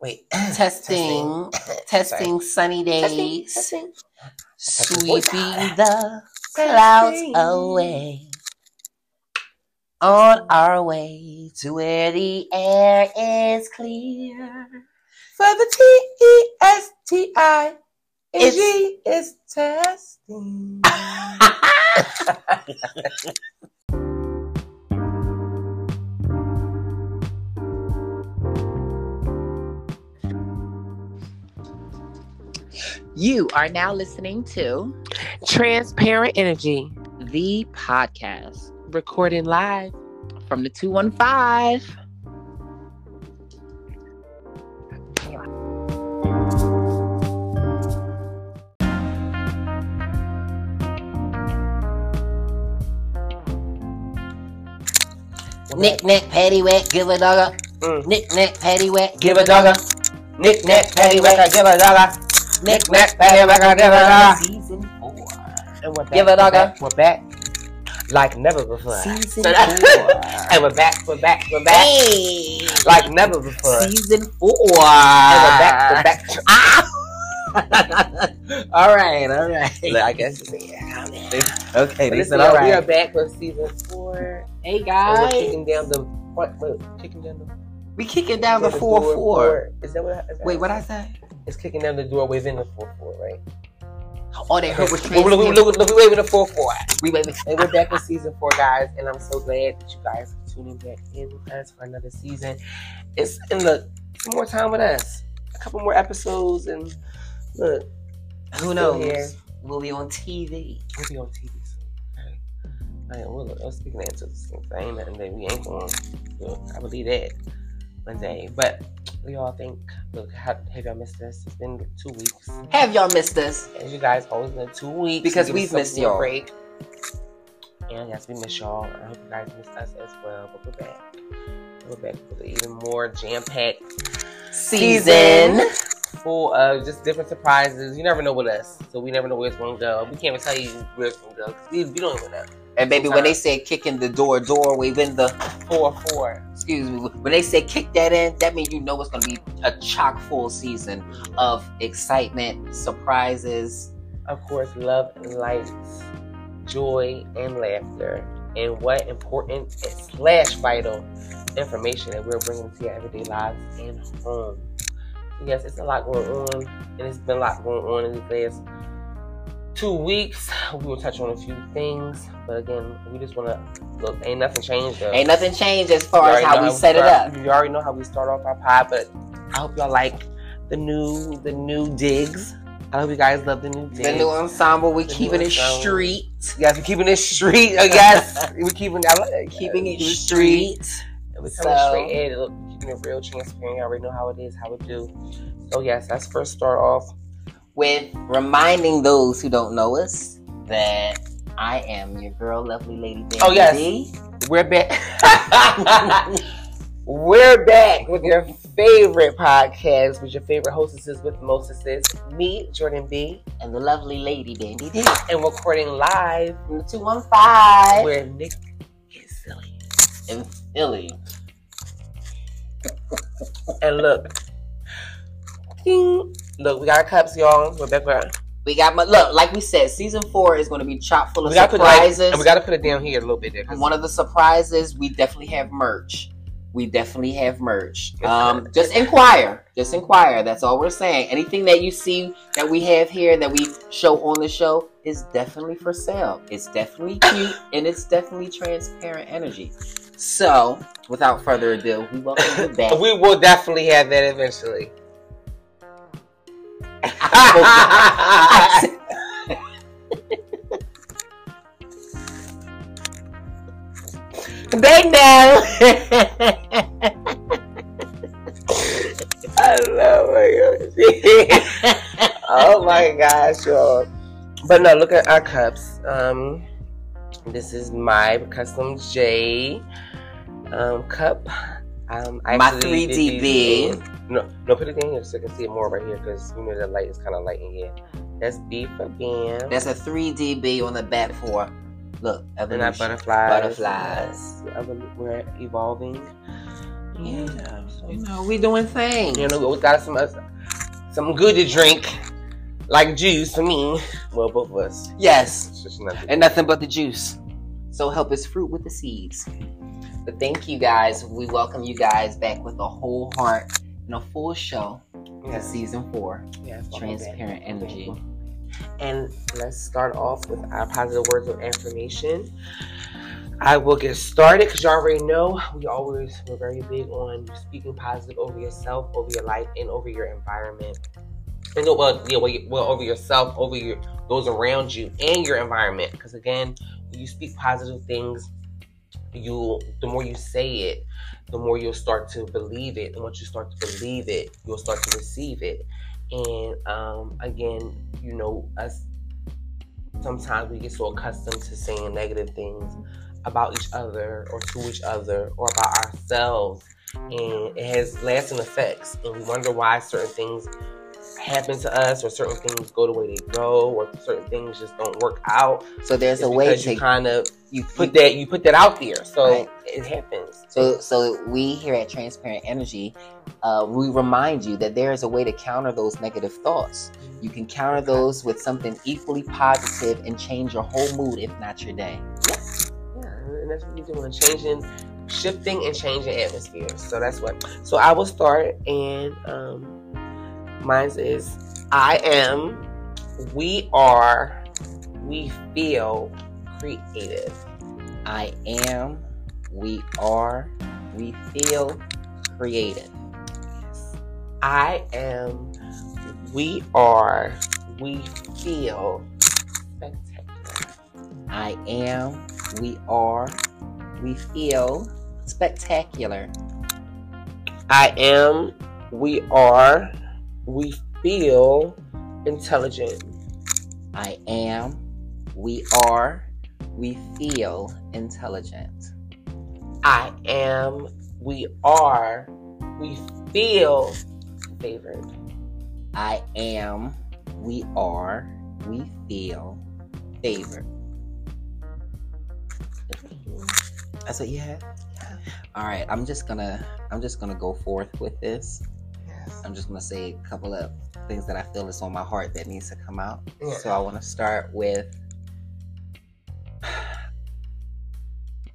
Wait. Testing, testing sunny days, Testing. sweeping the clouds away. On our way to where the air is clear. For the T E S T I N It's- G is testing. You are now listening to Transparent energy. the podcast Recording live. from the 215. Nick, nack, patty, whack, give a dogger. Mm. Nick, nack, patty, whack, Give a dogger. Nick nack patty whack, I give a dogger. Nick whack, I give a. Season four. And we're back. Give a dogger. We're back. Like never before. Season four. and we're back. We're back. We're back. Hey! Like never before. Season four. And we're back. We're back. Ah! all right, all right. Look, I guess. Yeah, Okay, they listen, said all We are back with season four. Hey And we're kicking down the what? Wait, kicking down the we kicking down the the four four. Is that what? Is that Wait, what I say? It's kicking down the door within the four four, right? Oh, they heard what Look, look, look, look, look, we waving the four four. We wait, wait. And we're back with season four, guys. And I'm so glad that you guys are tuning back in with us for another season. It's and look, some more time with us. A couple more episodes, and look, Who knows? here. We'll be on TV. we'll be on TV soon. Okay. I am. We'll, I was speaking into the same thing, and then we ain't going. I believe that one day. But we all think, look, have, have y'all missed us? It's been two weeks. Have y'all missed us? As you guys always been two weeks Because we we've missed y'all. Break. And yes, we miss y'all. I hope you guys miss us as well. But we're back. We're back with an even more jam-packed Season. full of just different surprises. You never know with us, so we never know where it's gonna go. We can't even tell you where it's gonna go 'cause we, we don't even know. And baby, when they say kicking the door, door waving the Four four. Excuse me, when they say kick that in, that means you know it's gonna be a chock full season of excitement, surprises. Of course, love and lights, joy and laughter, and what important slash vital information that we're bringing to your everyday lives and home. Yes, it's a lot going on, and it's been a lot going on in these last two weeks. We will touch on a few things, but again, we just want to look. Ain't nothing changed though. Ain't nothing changed as far as how know we set it up. You already know how we start off our pod, but I hope y'all like the new the new digs. I hope you guys love the new digs. The new ensemble, we The keeping it street. Oh, yes, we're keeping it street. I guess we're keeping I like that. Keeping it street. And we're coming So- straight in. Look, we're keeping it real transparent. You already know how it is, how it do. So yes, let's first start off. With reminding those who don't know us that I am your girl, lovely lady. Baby Oh, yes. D. We're back. we're back with your favorite podcast, with your favorite hostesses with mostesses. Me, Jordan B, and the lovely lady, Dandy D. and recording live From the 215 where Nick is silly. and Philly. And look, ding. Look, we got our cups, y'all. We're back We got my look, like we said, season four is going to be chock full of we gotta put like, surprises. and we gotta put it down here a little bit there. one of the surprises, we definitely have merch. We definitely have merch. Um, just inquire. Just inquire. That's all we're saying. Anything that you see that we have here that we show on the show is definitely for sale. It's definitely cute and it's definitely transparent energy. So, without further ado, we welcome you back. we will definitely have that eventually. They know. I love my oh my gosh, y'all. But no, look at our cups. Um, this is my custom J um, cup. Um, I My 3D these B. No, no, put it in here so you can see it more right here because you know the light is kind of light in here. That's B for Bam. That's a 3DB on the back for look, and our butterflies. Butterflies. Yes, we're evolving. Yeah, you know, we doing things. You know, we got some uh, some good to drink, like juice for me. Well, both of us. Yes, nothing. and nothing but the juice. So help us fruit with the seeds. But thank you guys. We welcome you guys back with a whole heart and a full show to season four, yeah. Transparent Energy. And let's start off with our positive words of affirmation. I will get started because you already know we always we're very big on speaking positive over yourself, over your life, and over your environment. And well, yeah, well, well, over yourself, over your those around you, and your environment. Because again, when you speak positive things, you the more you say it, the more you'll start to believe it. And once you start to believe it, you'll start to receive it. And um, again, you know, us sometimes we get so accustomed to saying negative things about each other or to each other or about ourselves. And it has lasting effects. And we wonder why certain things happen to us or certain things go the way they go or certain things just don't work out. So there's a way to you kind of you put that you put that out there. So Right. it happens. So, so we here at Transparent Energy, uh, we remind you that there is a way to counter those negative thoughts. You can counter those with something equally positive and change your whole mood, if not your day. Yeah, and that's what we're doing, changing, shifting, and changing atmospheres. So that's what. So I will start, and um, mine is I am, we are, we feel creative. I am, we are, we feel creative. I am, we are, we feel spectacular. I am, we are, we feel spectacular. I am, we are, we feel intelligent. I am, we are, we feel intelligent. I am, we are, we feel favored. I am, we are, we feel favored. That's what you had? Yeah. All right, I'm just gonna I'm just gonna go forth with this. I'm just gonna say a couple of things that I feel is on my heart that needs to come out. Yeah. So I want to start with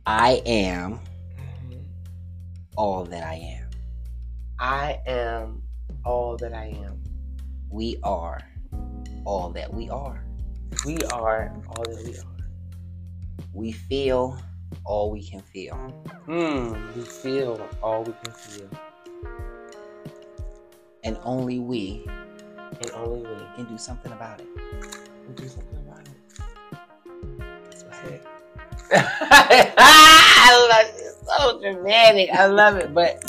I am Mhm. all that I am. I am all that I am. We are all that we are. We are all that we are. We feel all we can feel. Hmm. We feel all we can feel, And only we and only we can do something about it. can do something about it. That's what's it. I love it. It's so dramatic. I love it, but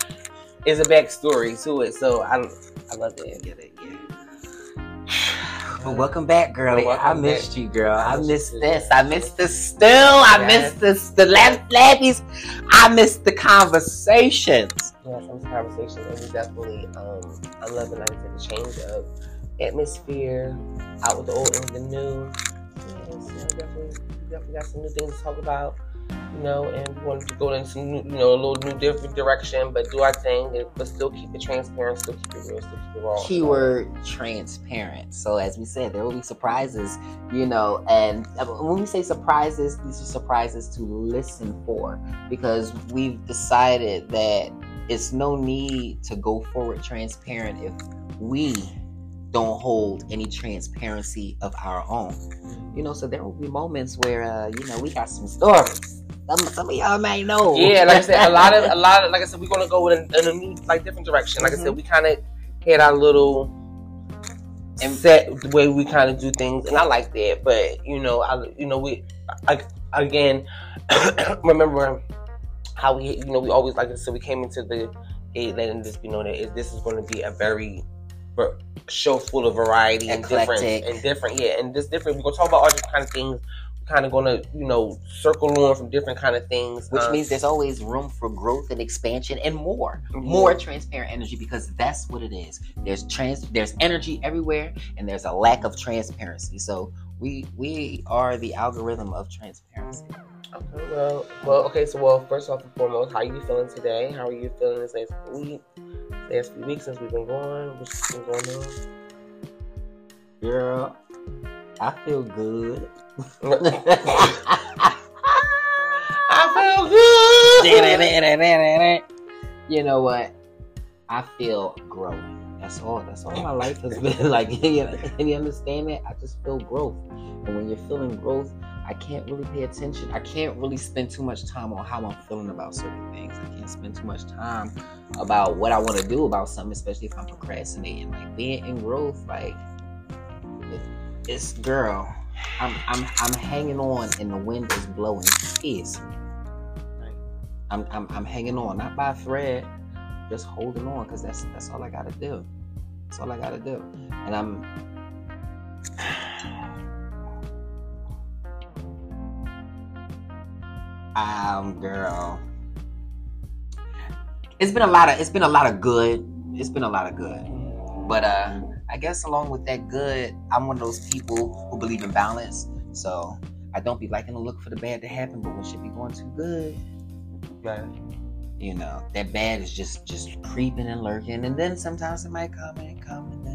it's a backstory to it, so I, I love it. Get it, welcome back, girl. Welcome I missed you, girl. I missed this. I missed the still. I Yes. missed this. The laugh, laughies. I missed the conversations. Yeah, some conversations. and we definitely, um, I love it. Like I said, the change of atmosphere, out with the old and the new. Yeah, so definitely, definitely got some new things to talk about. You know, and wanted to go in some, new, you know, a little new different direction, but do our thing, but still keep it transparent, still keep it real, still keep it raw. Keyword transparent. So, as we said, there will be surprises, you know, and uh, when we say surprises, these are surprises to listen for because we've decided that it's no need to go forward transparent if we don't hold any transparency of our own. You know, so there will be moments where, uh, you know, we got some stories. Some, some of y'all may know. Yeah, like I said, a lot of, a lot of, like I said, we're gonna go in, in a new, like different direction. Like I Mhm. said, we kind of had our little And- set the way we kind of do things, and I like that. But you know, I, you know, we, I, again, remember how we, you know, we always like I said, we came into the, it, letting this be known that this is going to be a very ver- show full of variety and different Eclectic. and different, yeah, and just different. We're gonna talk about all different kind of things. Kind of gonna, you know, circle on from different kind of things, Which um, means there's always room for growth and expansion and more. More transparent energy because that's what it is. There's trans there's energy everywhere and there's a lack of transparency. So we we are the algorithm of transparency. Okay, well, well, okay. So, well, first off and foremost, how are you feeling today? How are you feeling this last week, last few weeks since we've been going? What's been going on? Girl, I feel good. I feel good. you know what? I feel growing. That's all. That's all my life has been like. You, you understand that? I just feel growth, and when you're feeling growth, I can't really pay attention. I can't really spend too much time on how I'm feeling about certain things. I can't spend too much time about what I want to do about something, especially if I'm procrastinating. Like being in growth, like it's girl. I'm I'm I'm hanging on, and the wind is blowing fierce. I'm, I'm I'm hanging on, not by a thread, just holding on, cause that's that's all I gotta do. That's all I gotta do, and I'm. Um, girl, it's been a lot of it's been a lot of good. It's been a lot of good, but uh, I guess along with that good, I'm one of those people who believe in balance. So I don't be liking to look for the bad to happen, but when shit be going too good, Right. you know that bad is just just creeping and lurking and then sometimes it might come and come and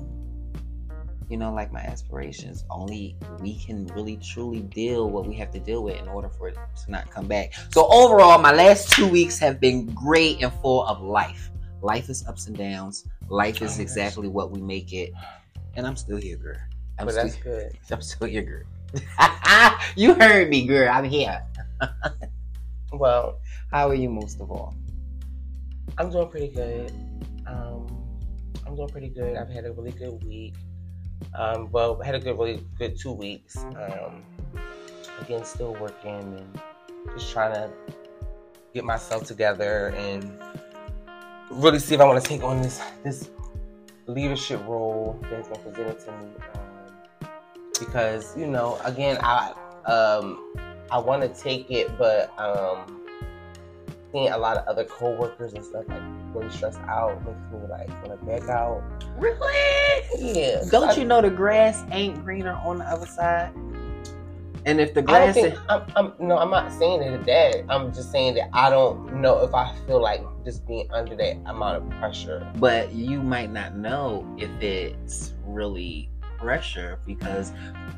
you know like my aspirations. Only we can really truly deal what we have to deal with in order for it to not come back. So overall my last two weeks have been great and full of life. Life is ups and downs. Life is exactly what we make it. And i'm still here girl. I'm, But still, that's good. I'm still here girl. You heard me girl. I'm here. Well, how are you most of all? I'm doing pretty good. Um, I'm doing pretty good. I've had a really good week. Um, well, had a good, really good two weeks. Um, again, still working and just trying to get myself together and really see if I want to take on this this leadership role that's been presented to me. Um, because you know, again, I um, I want to take it, but um, seeing a lot of other coworkers and stuff like really stressed out makes me like want to back out. really Yeah. Don't I- you know the grass ain't greener on the other side? And if the I grass, think is, I'm, I'm no, I'm not saying that that. I'm just saying that I don't know if I feel like just being under that amount of pressure. but you might not know if it's really pressure because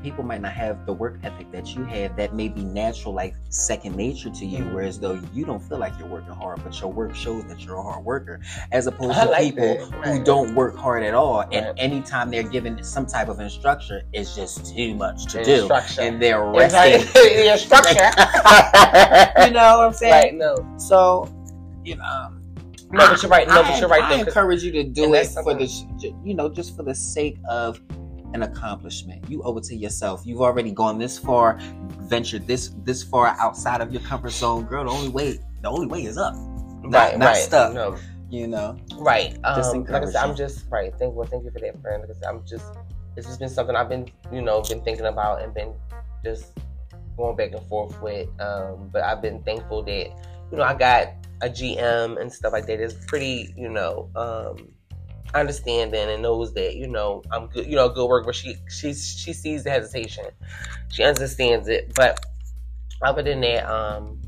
people might not have the work ethic that you have that may be natural, like second nature to you. Mhm. Whereas though you don't feel like you're working hard, but your work shows that you're a hard worker, as opposed I to like people that. who don't work hard at all. Right. And anytime they're given some type of instruction, it's just too much to do, and they're resting. yeah, you know what I'm saying? right? No, So, you know, no, but you're right. No, I, but you're right. I though, encourage you to do it for the, you know, just for the sake of an accomplishment. You owe it to yourself. You've already gone this far, ventured this this far outside of your comfort zone, girl. The only way, the only way is up. Not, right, not right. stuck. No, You know, Right. Um, Just like I said, I'm just right. Thank well, thank you for that, friend. Like I said, I'm just it's just been something I've been, you know, been thinking about and been just going back and forth with. Um, but I've been thankful that, you know, I got a GM and stuff like that. It's pretty, you know, um understanding and knows that, you know, I'm good you know, good work, but she she she sees the hesitation. She understands it. But other than that, um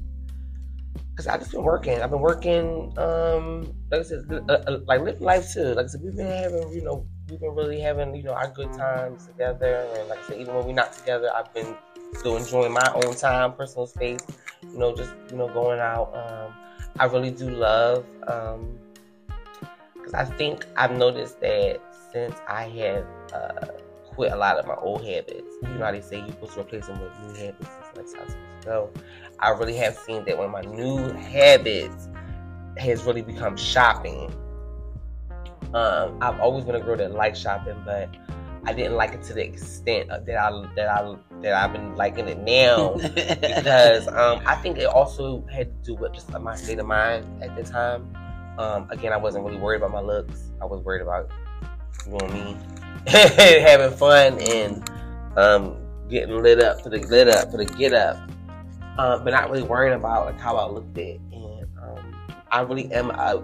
Cause I just been working. I've been working, um, like I said, uh, uh, like living life too. Like I said, we've been having, you know, we've been really having, you know, our good times together. And like I said, even when we're not together, I've been still enjoying my own time, personal space. You know, just you know, going out. Um, I really do love, um, because I think I've noticed that since I have uh, quit a lot of my old habits. You know how they say you're supposed to replace them with new habits. That's how it's supposed to go. I really have seen that one of my new habits has really become shopping. Um, I've always been a girl that likes shopping, but I didn't like it to the extent that I that I that I've been liking it now because um, I think it also had to do with just my state of mind at the time. Um, again, I wasn't really worried about my looks. I was worried about you know me having fun and um, getting lit up for the lit up for the get up, uh, but not really worrying about like how I looked at. And um, I really am a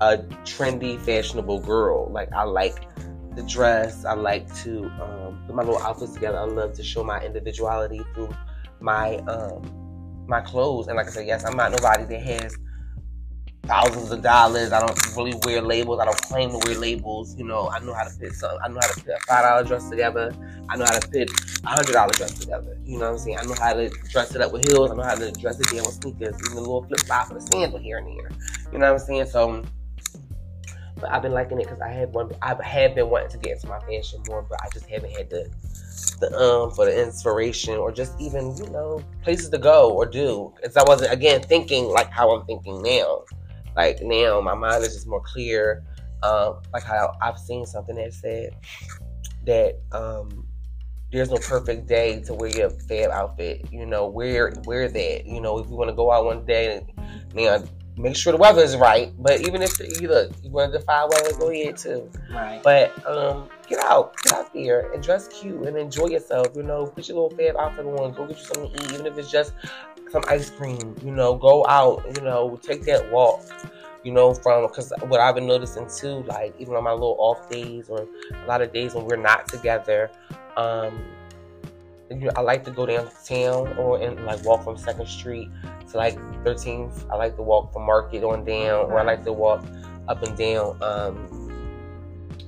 a trendy, fashionable girl. Like I like the dress. I like to um, put my little outfits together. I love to show my individuality through my um, my clothes. And like I said, yes, I'm not nobody that has thousands of dollars. I don't really wear labels. I don't claim to wear labels. You know, I know how to put some. I know how to put a five dollar dress together. I know how to put a hundred dollar dress together. You know what I'm saying? I know how to dress it up with heels. I know how to dress it down with sneakers, even a little flip flop with a sandal here and there. You know what I'm saying? So. But I've been liking it because I have one. I have been wanting to get into my fashion more, but I just haven't had the the um for the inspiration or just even you know places to go or do. Because I wasn't again thinking like how I'm thinking now. Like now, my mind is just more clear. Um, like how I've seen something that said that um, there's no perfect day to wear your fab outfit. You know, wear wear that. You know, if you want to go out one day, now make sure the weather is right. But even if you look, you want to defy weather, go ahead too. Right. But um, get out, get out there and dress cute and enjoy yourself. You know, put your little fab outfit on. Go get you something to eat, even if it's just some ice cream. You know, go out. You know, take that walk. You know, from because what I've been noticing too, like even on my little off days or a lot of days when we're not together, um, you know, I like to go downtown or and like walk from Second Street to like 13th. I like to walk from Market on down, or I like to walk up and down um,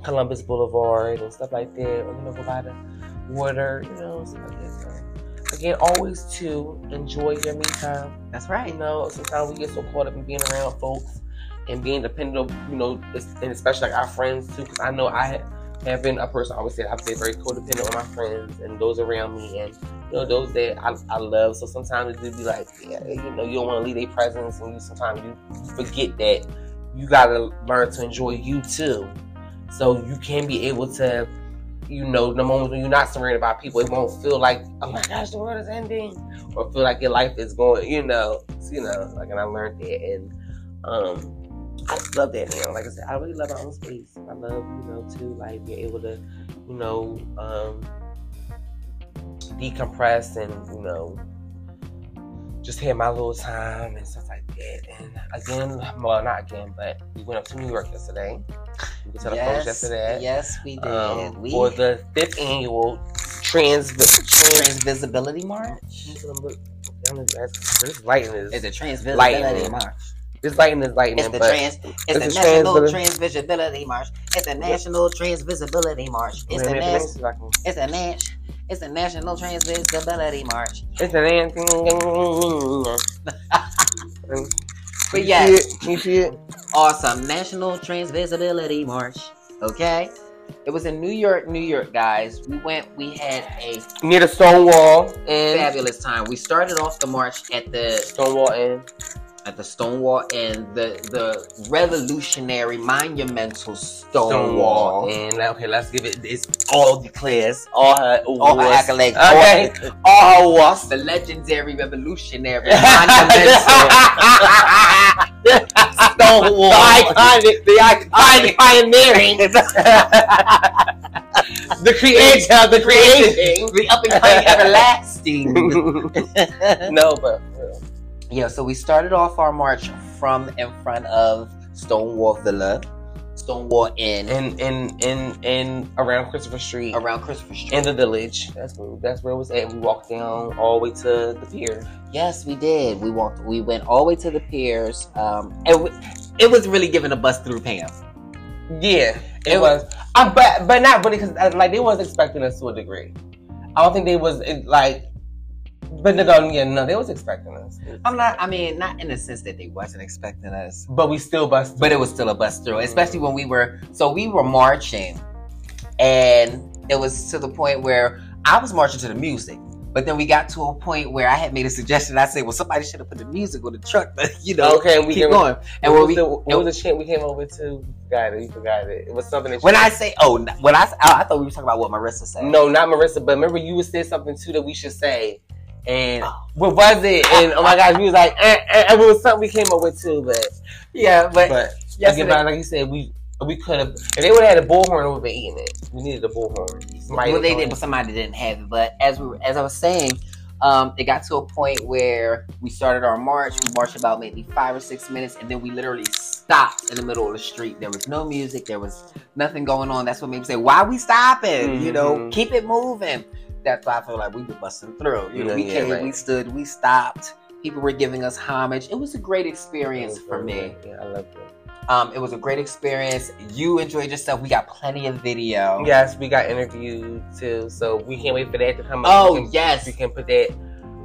Columbus Boulevard and stuff like that, or you know, go by the water, you know, stuff like that. So, again, always to enjoy your me time. That's You right. know, sometimes we get so caught up in being around folks and being dependent on, you know, it's- and especially like our friends too, because I know I have been a person, I always say I've been very codependent on my friends and those around me and, you know, those that I, I love. So sometimes it do be like, yeah, you know, you don't want to leave their presence and you sometimes you forget that you got to learn to enjoy you too. So you can be able to, you know, the moments when you're not surrounded by people, it won't feel like, oh my gosh, the world is ending, or feel like your life is going, you know, you know, like, and I learned that, and um, I love that now. Like I said, I really love my own space. I love, you know, to like be able to, you know, um, decompress and you know, just have my little time and stuff like that. And again, well, not again, but we went up to New York yesterday. We to the Yes, yesterday yes, we did. um, we for the fifth annual trans trans. Transvisibility March. This lighting is It's a Transvisibility Lightning. March. this lighting is lightning, It's the trans. It's, it's the a National transvisi- Transvisibility March. It's the National Transvisibility March. It's the nas- it's a Nash. It's the National Transvisibility March. it's an anthem. But yes, Can you see it? awesome National Transvisibility March. Okay, it was in New York, New York, guys. We went. We had a Near the Stonewall and fabulous time. We started off the march at the Stonewall and at the Stonewall and the the revolutionary, monumental Stonewall. And okay, let's give it this all the class, all her All her accolades. Okay, all her awards. The legendary, revolutionary, monumental Stonewall. The iconic, the iconic pioneering, the creator, the creating. the up and coming everlasting. no, but yeah, so we started off our march from in front of Stonewall Villa, Stonewall Inn, in in in in around Christopher Street, around Christopher Street. in the village. That's where that's where it was at. We walked down all the way to the pier. yes, we did. We walked. We went all the way to the piers. Um, and we, it was really giving a bus through Pam. Yeah, it It was. Um, but but not really because like they was expecting us to a degree. I don't think they was it, like. But no, no, yeah, no, they was expecting us. I'm not. I mean, not in the sense that they wasn't expecting us, But we still bust. but it was still a bust through. Especially when we were. So we were marching, and it was to the point where I was marching to the music. But then we got to a point where I had made a suggestion. I said, "Well, somebody should have put the music on the truck, but you know, okay, we keep going." And when we, was, the, what was the chant we came over to? Forgot it. We forgot it. It was something that when you- I say, "Oh," when I, I I thought we were talking about what Marissa said. no, not Marissa, but remember you said something too that we should say. And Oh. what was it? And oh my gosh, we was like, eh, eh, and it was something we came up with too. But yeah, but, but again, like you said, we we could have. If they would have had a bullhorn, we would have been eating it. We needed a bullhorn. Somebody well, they did, but somebody didn't have it. But as we, as I was saying, um, it got to a point where we started our march. We marched about maybe five or six minutes, and then we literally stopped in the middle of the street. There was no music. There was nothing going on. That's what made me say, "Why we stopping? You know, Mhm. keep it moving." That's why I feel like we were busting through. You know, Yeah, we yeah, came, right. we stood, we stopped, People were giving us homage. It was a great experience for me. Yeah, I loved it. Um, it was a great experience. You enjoyed yourself. We got plenty of video. Yes, we got interviewed too, so we can't wait for that to come up. Oh, We can- yes. we can put that.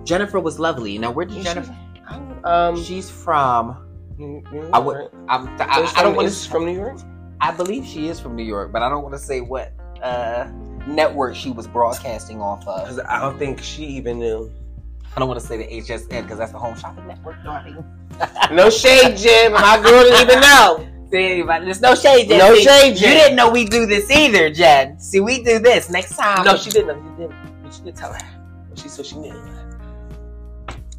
Jennifer was lovely. Now, where did Jennifer? Um, She's from. New- New I would. York. I'm, I, I don't want to. from New York. I believe she is from New York, but I don't want to say what uh, network she was broadcasting off of. Because I don't think she even knew. I don't want to say the HSN because that's the Home Shopping Network, darling. No shade, Jim. My girl didn't even know. See, but there's no shade, Jen. No See, shade, You didn't know we do this either, Jen. See, we do this next time. No, she didn't know. She didn't. But she did tell her. She said she knew.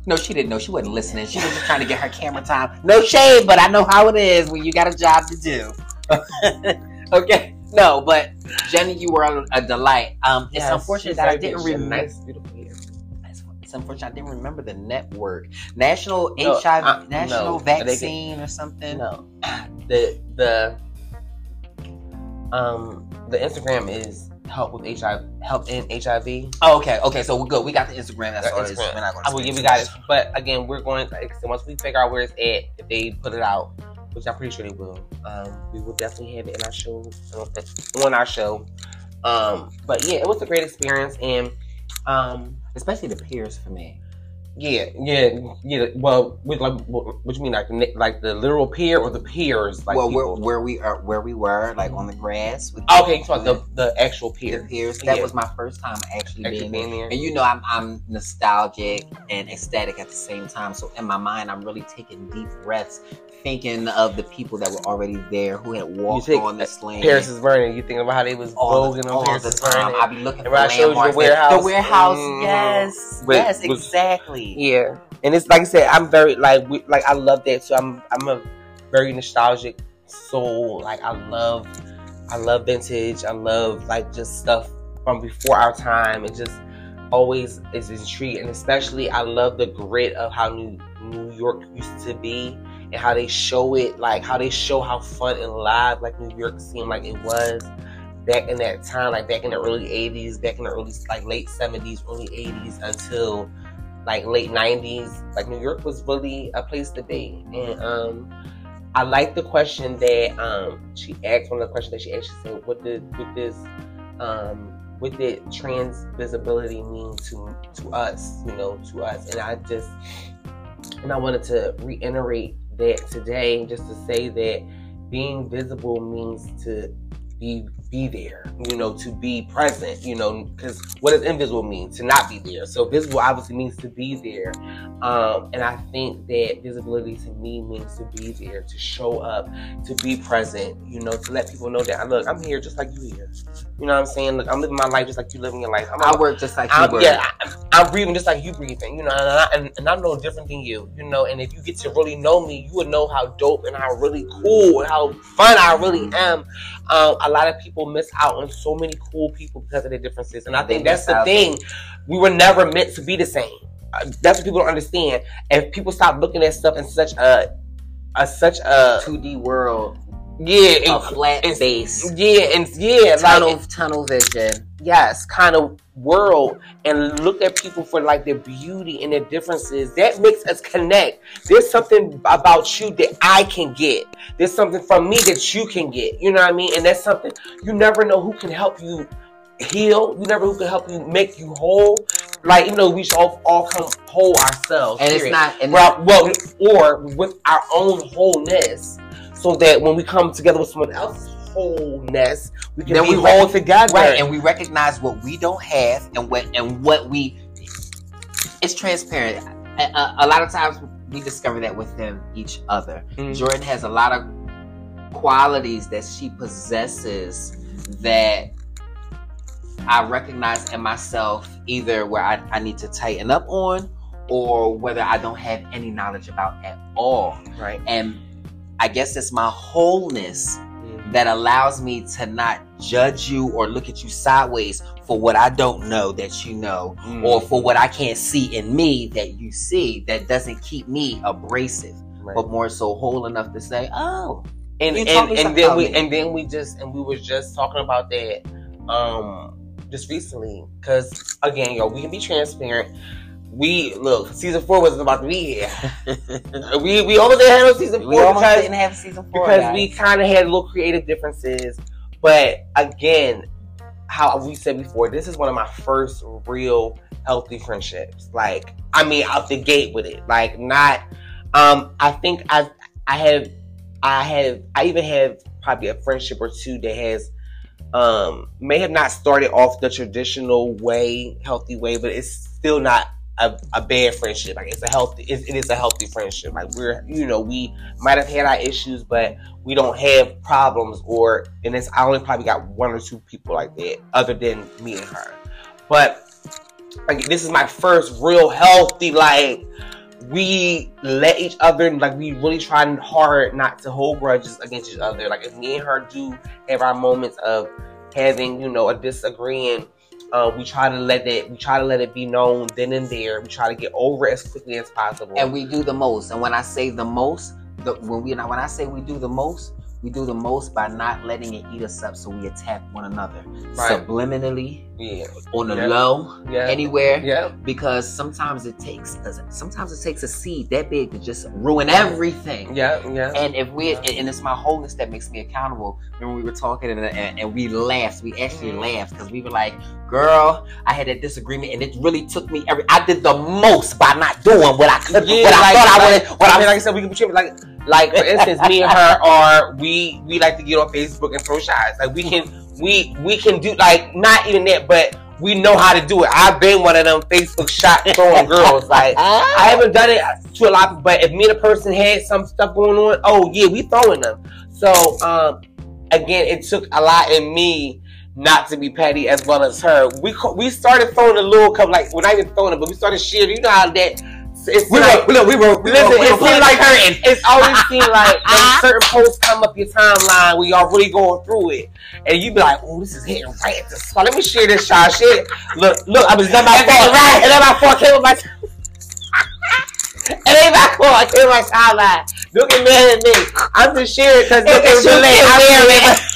No, she didn't know. She wasn't listening. She was just trying to get her camera time. No shade, but I know how it is when you got a job to do. okay. No, but Jenny, you were a, a delight. Um, it's unfortunate that I didn't good. She had remember. Nice, beautiful hair. It's, it's unfortunate I didn't remember the network, National No, HIV, uh, National no, they can- Vaccine or something. No, the the um the Instagram is help with HIV, help in HIV. Oh, okay, okay. So we're good. We got the Instagram. That's The all it is. Instagram. We're not going to. I will give you guys, but again, we're going. Like, so once we figure out where it's at, if they put it out, which I'm pretty sure they will, um, we will definitely have it in our show on our show. Um, but yeah, it was a great experience, and um, especially the peers for me. Yeah, yeah, yeah. Well, with like, what, you mean, like, the like the literal pier or the peers, like well, where, people? where we are, where we were, like on the grass. With okay, so the the actual the pier, piers. That Yeah. was my first time actually, actually being being there. And you know, I'm I'm nostalgic and ecstatic at the same time. So in my mind, I'm really taking deep breaths, thinking of the people that were already there who had walked on this land. Paris is burning. You thinking about how they was all voguing the, on all Paris the time. burning? I be looking for I showed you the warehouse? The warehouse, Mhm. yes, With- yes, exactly. Yeah, and it's like I said, I'm very like we, like I love that too. I'm I'm a very nostalgic soul. Like I love I love vintage. I love like just stuff from before our time. It just always is intriguing, and especially I love the grit of how New New York used to be and how they show it. Like how they show how fun and live like New York seemed like it was. Back in that time, like back in the early '80s, back in the early, like late '70s, early '80s, until like late 90s like new york was really a place to be. And um i like the question that um she asked one of the questions that she asked she said what did with this um what did trans visibility mean to to us you know to us? And i just and i wanted to reiterate that today just to say that being visible means to be be there you know to be present you know because what does invisible mean to not be there so visible obviously means to be there um, and i think that visibility to me means to be there to show up to be present you know to let people know that look i'm here just like you here you know what i'm saying look i'm living my life just like you living your life i'm, I work just like you I'm, work. yeah, I, I'm breathing just like you breathing, you know, and, I, and, and I'm no different than you, you know. And if you get to really know me, you would know how dope and how really cool and how fun I really am. Um, a lot of people miss out on so many cool people because of their differences, and I think that's the thing. We were never meant to be the same. Uh, that's what people don't understand. If people stop looking at stuff in such a, a such a 2D world, yeah, a and, flat and- base, yeah, and yeah, tunnel like tunnel vision. yes, kind of world and look at people for like their beauty and their differences. That makes us connect. There's something about you that I can get. There's something from me that you can get. You know what I mean? And that's something you never know who can help you heal. You never know who can help you make you whole. Like you know, we should all, all come whole ourselves. And it's not. And well, well, or with our own wholeness, so that when we come together with someone else's wholeness, we can Then be we whole rec- together. right, and we recognize what we don't have and what and what we. It's transparent. A, a, a lot of times we discover that within each other. Mhm. Jordan has a lot of qualities that she possesses that I recognize in myself, either where I, I need to tighten up on or whether I don't have any knowledge about at all. right. And I guess it's my wholeness Mhm. that allows me to not judge you or look at you sideways for what I don't know that you know Mm. or for what I can't see in me that you see that doesn't keep me abrasive Right. but more so whole enough to say oh and and, and then we me. and then we just and we was just talking about that um just recently because again yo we can be transparent we look season four wasn't about to be here. we we almost didn't have season four We almost because didn't have season four because guys. we kind of had little creative differences. But again, how we said before, this is one of my first real healthy friendships. Like, I mean, out the gate with it. Like, not. Um, I think I I have I have I even have probably a friendship or two that has um may have not started off the traditional way, healthy way, but it's still not a, a bad friendship. Like it's a healthy, it, it is a healthy friendship. Like we're, you know, we might have had our issues, but we don't have problems. Or and it's I only probably got one or two people like that, other than me and her. But like this is my first real healthy like we let each other like we really trying hard not to hold grudges against each other. Like if me and her do have our moments of having you know a disagreeing uh, we try to let it we try to let it be known then and there we try to get over as quickly as possible and we do the most. And when I say the most, the, when we when I say we do the most, we do the most by not letting it eat us up, so we attack one another Right. subliminally yeah on the Yeah. low, yeah anywhere. yeah Because sometimes it takes sometimes it takes a seed that big to just ruin everything. yeah yeah And if we and and it's my wholeness that makes me accountable. Remember we were talking and, and, and we laughed. We actually Mhm. laughed because we were like, "Girl, I had that disagreement, and it really took me every. I did the most by not doing what I could, Yeah, what I like- thought I like- wanted. What I I mean, like I said, we can be like, like for instance, me and her are we we like to get on Facebook and throw shots. Like we can we we can do like not even that, but we know how to do it. I've been one of them Facebook shot throwing girls. Like I haven't done it to a lot, but if me and a person had some stuff going on, oh yeah, we throwing them. So um, again, it took a lot in me not to be petty as well as her. We we started throwing a little couple like we're not even throwing it, but we started sharing. You know how that. It's we like, were, look, we were, we Listen, were, we it seems like her. It's always seemed like when certain posts come up your timeline where y'all really going through it, and you be like, "Oh, this is hitting right at the spot. Let me share this shot. Shit, look, look, I was done my fault. Right, and then my fault came with my. It ain't my fault. I came with my timeline. Don't get mad at me. I'm just sharing because look at you late. I'm sharing.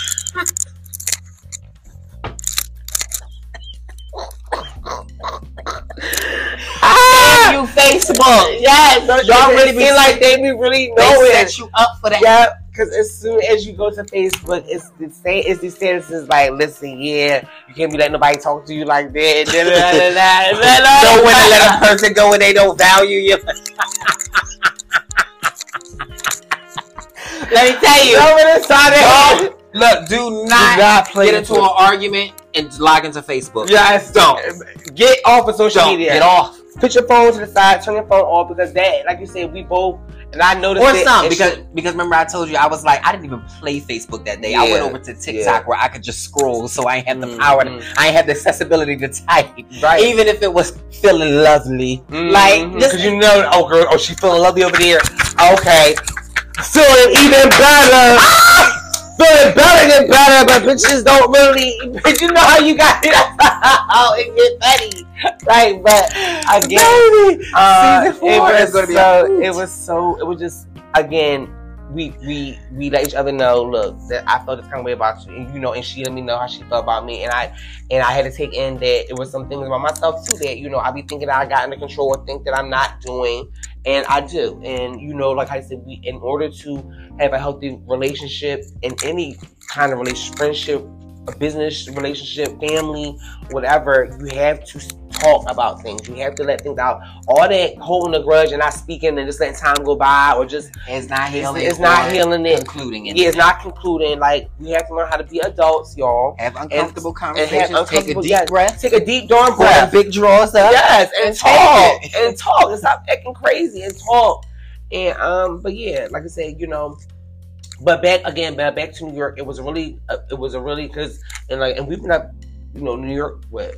Ah! you Facebook. Yes, Y'all really be like they be really They set you up for that. Yeah, because as soon as you go to Facebook, it's the same. It's the statuses like, listen, yeah, you can't be letting nobody talk to you like that. Don't when to let a person go when they don't value you. Let me tell you. Know when it's time to- Don't- Look, do not, not play get into into an argument and log into Facebook. Yes, Don't. Get off of social Don't. media. Get off. Put your phone to the side. Turn your phone off because that, like you said, we both. And I noticed Or some because should- because remember I told you I was like I didn't even play Facebook that day. I went over to TikTok Yeah. where I could just scroll, so I had the Mhm. power. To, I have the accessibility to type, right. even if it was feeling lovely. Like Mhm. this, Cause you know, oh girl, oh she feeling lovely over there. Okay, feeling even better. Feeling better than better, but bitches don't really. But you know how you got it. oh, it get petty. Like, but again, uh, Season four it was is gonna be a so. hoot. It was so. It was just again. We we we let each other know. Look, that I felt this kind of way about you, and you know, and she let me know how she felt about me, and I and I had to take in that it was some things about myself too that you know I be thinking that I got under control or think that I'm not doing, and I do. And you know, like I said, we in order to have a healthy relationship in any kind of relationship, friendship, a business relationship, family, whatever, you have to talk about things. You have to let things out. All that holding a grudge and not speaking and just letting time go by or just it's not healing. it's not healing it. Concluding it. Yeah, it's not concluding. Like we have to learn how to be adults, y'all. Have uncomfortable and conversations. have take a deep yes. breath. Take a deep darn breath. big drawers up. Yes, and, and talk and talk and stop acting crazy and talk. And um, but yeah, like I said, you know, but back again, back back to New York, it was really, uh, it was a really because and like and we've been up, you know, New York what,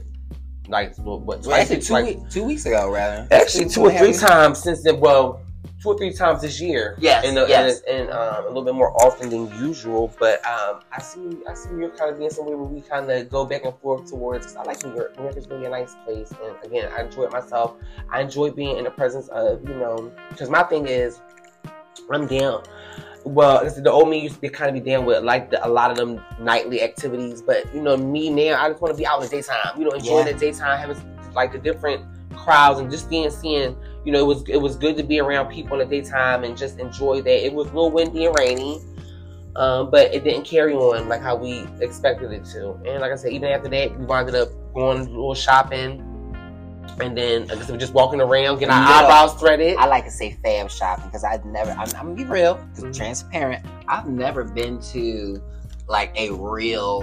like what, what Well, actually, two, like, week, two weeks ago, rather. actually two or three times since then. Well, two or three times this year. Yes, and, uh, yes. and, and um, a little bit more often than usual. But um, I see, I see York kind of being somewhere where we kind of go back and forth towards. 'cause I like New York. New York is really a nice place, and again, I enjoy it myself. I enjoy being in the presence of you know, because my thing is, I'm down. Well, the old me used to be kind of be down with like the, a lot of them nightly activities, but you know me now, I just want to be out in the daytime. You know, enjoying Yeah. the daytime, having like the different crowds and just being seeing. You know, it was it was good to be around people in the daytime and just enjoy that. It was a little windy and rainy, um, but it didn't carry on like how we expected it to. And like I said, even after that, we wound up going a little shopping, and then I said, we're just walking around, getting our You know, eyebrows threaded. I like to say fab shopping because I've never. I'm, I'm gonna be real, Mhm. transparent. I've never been to like a real.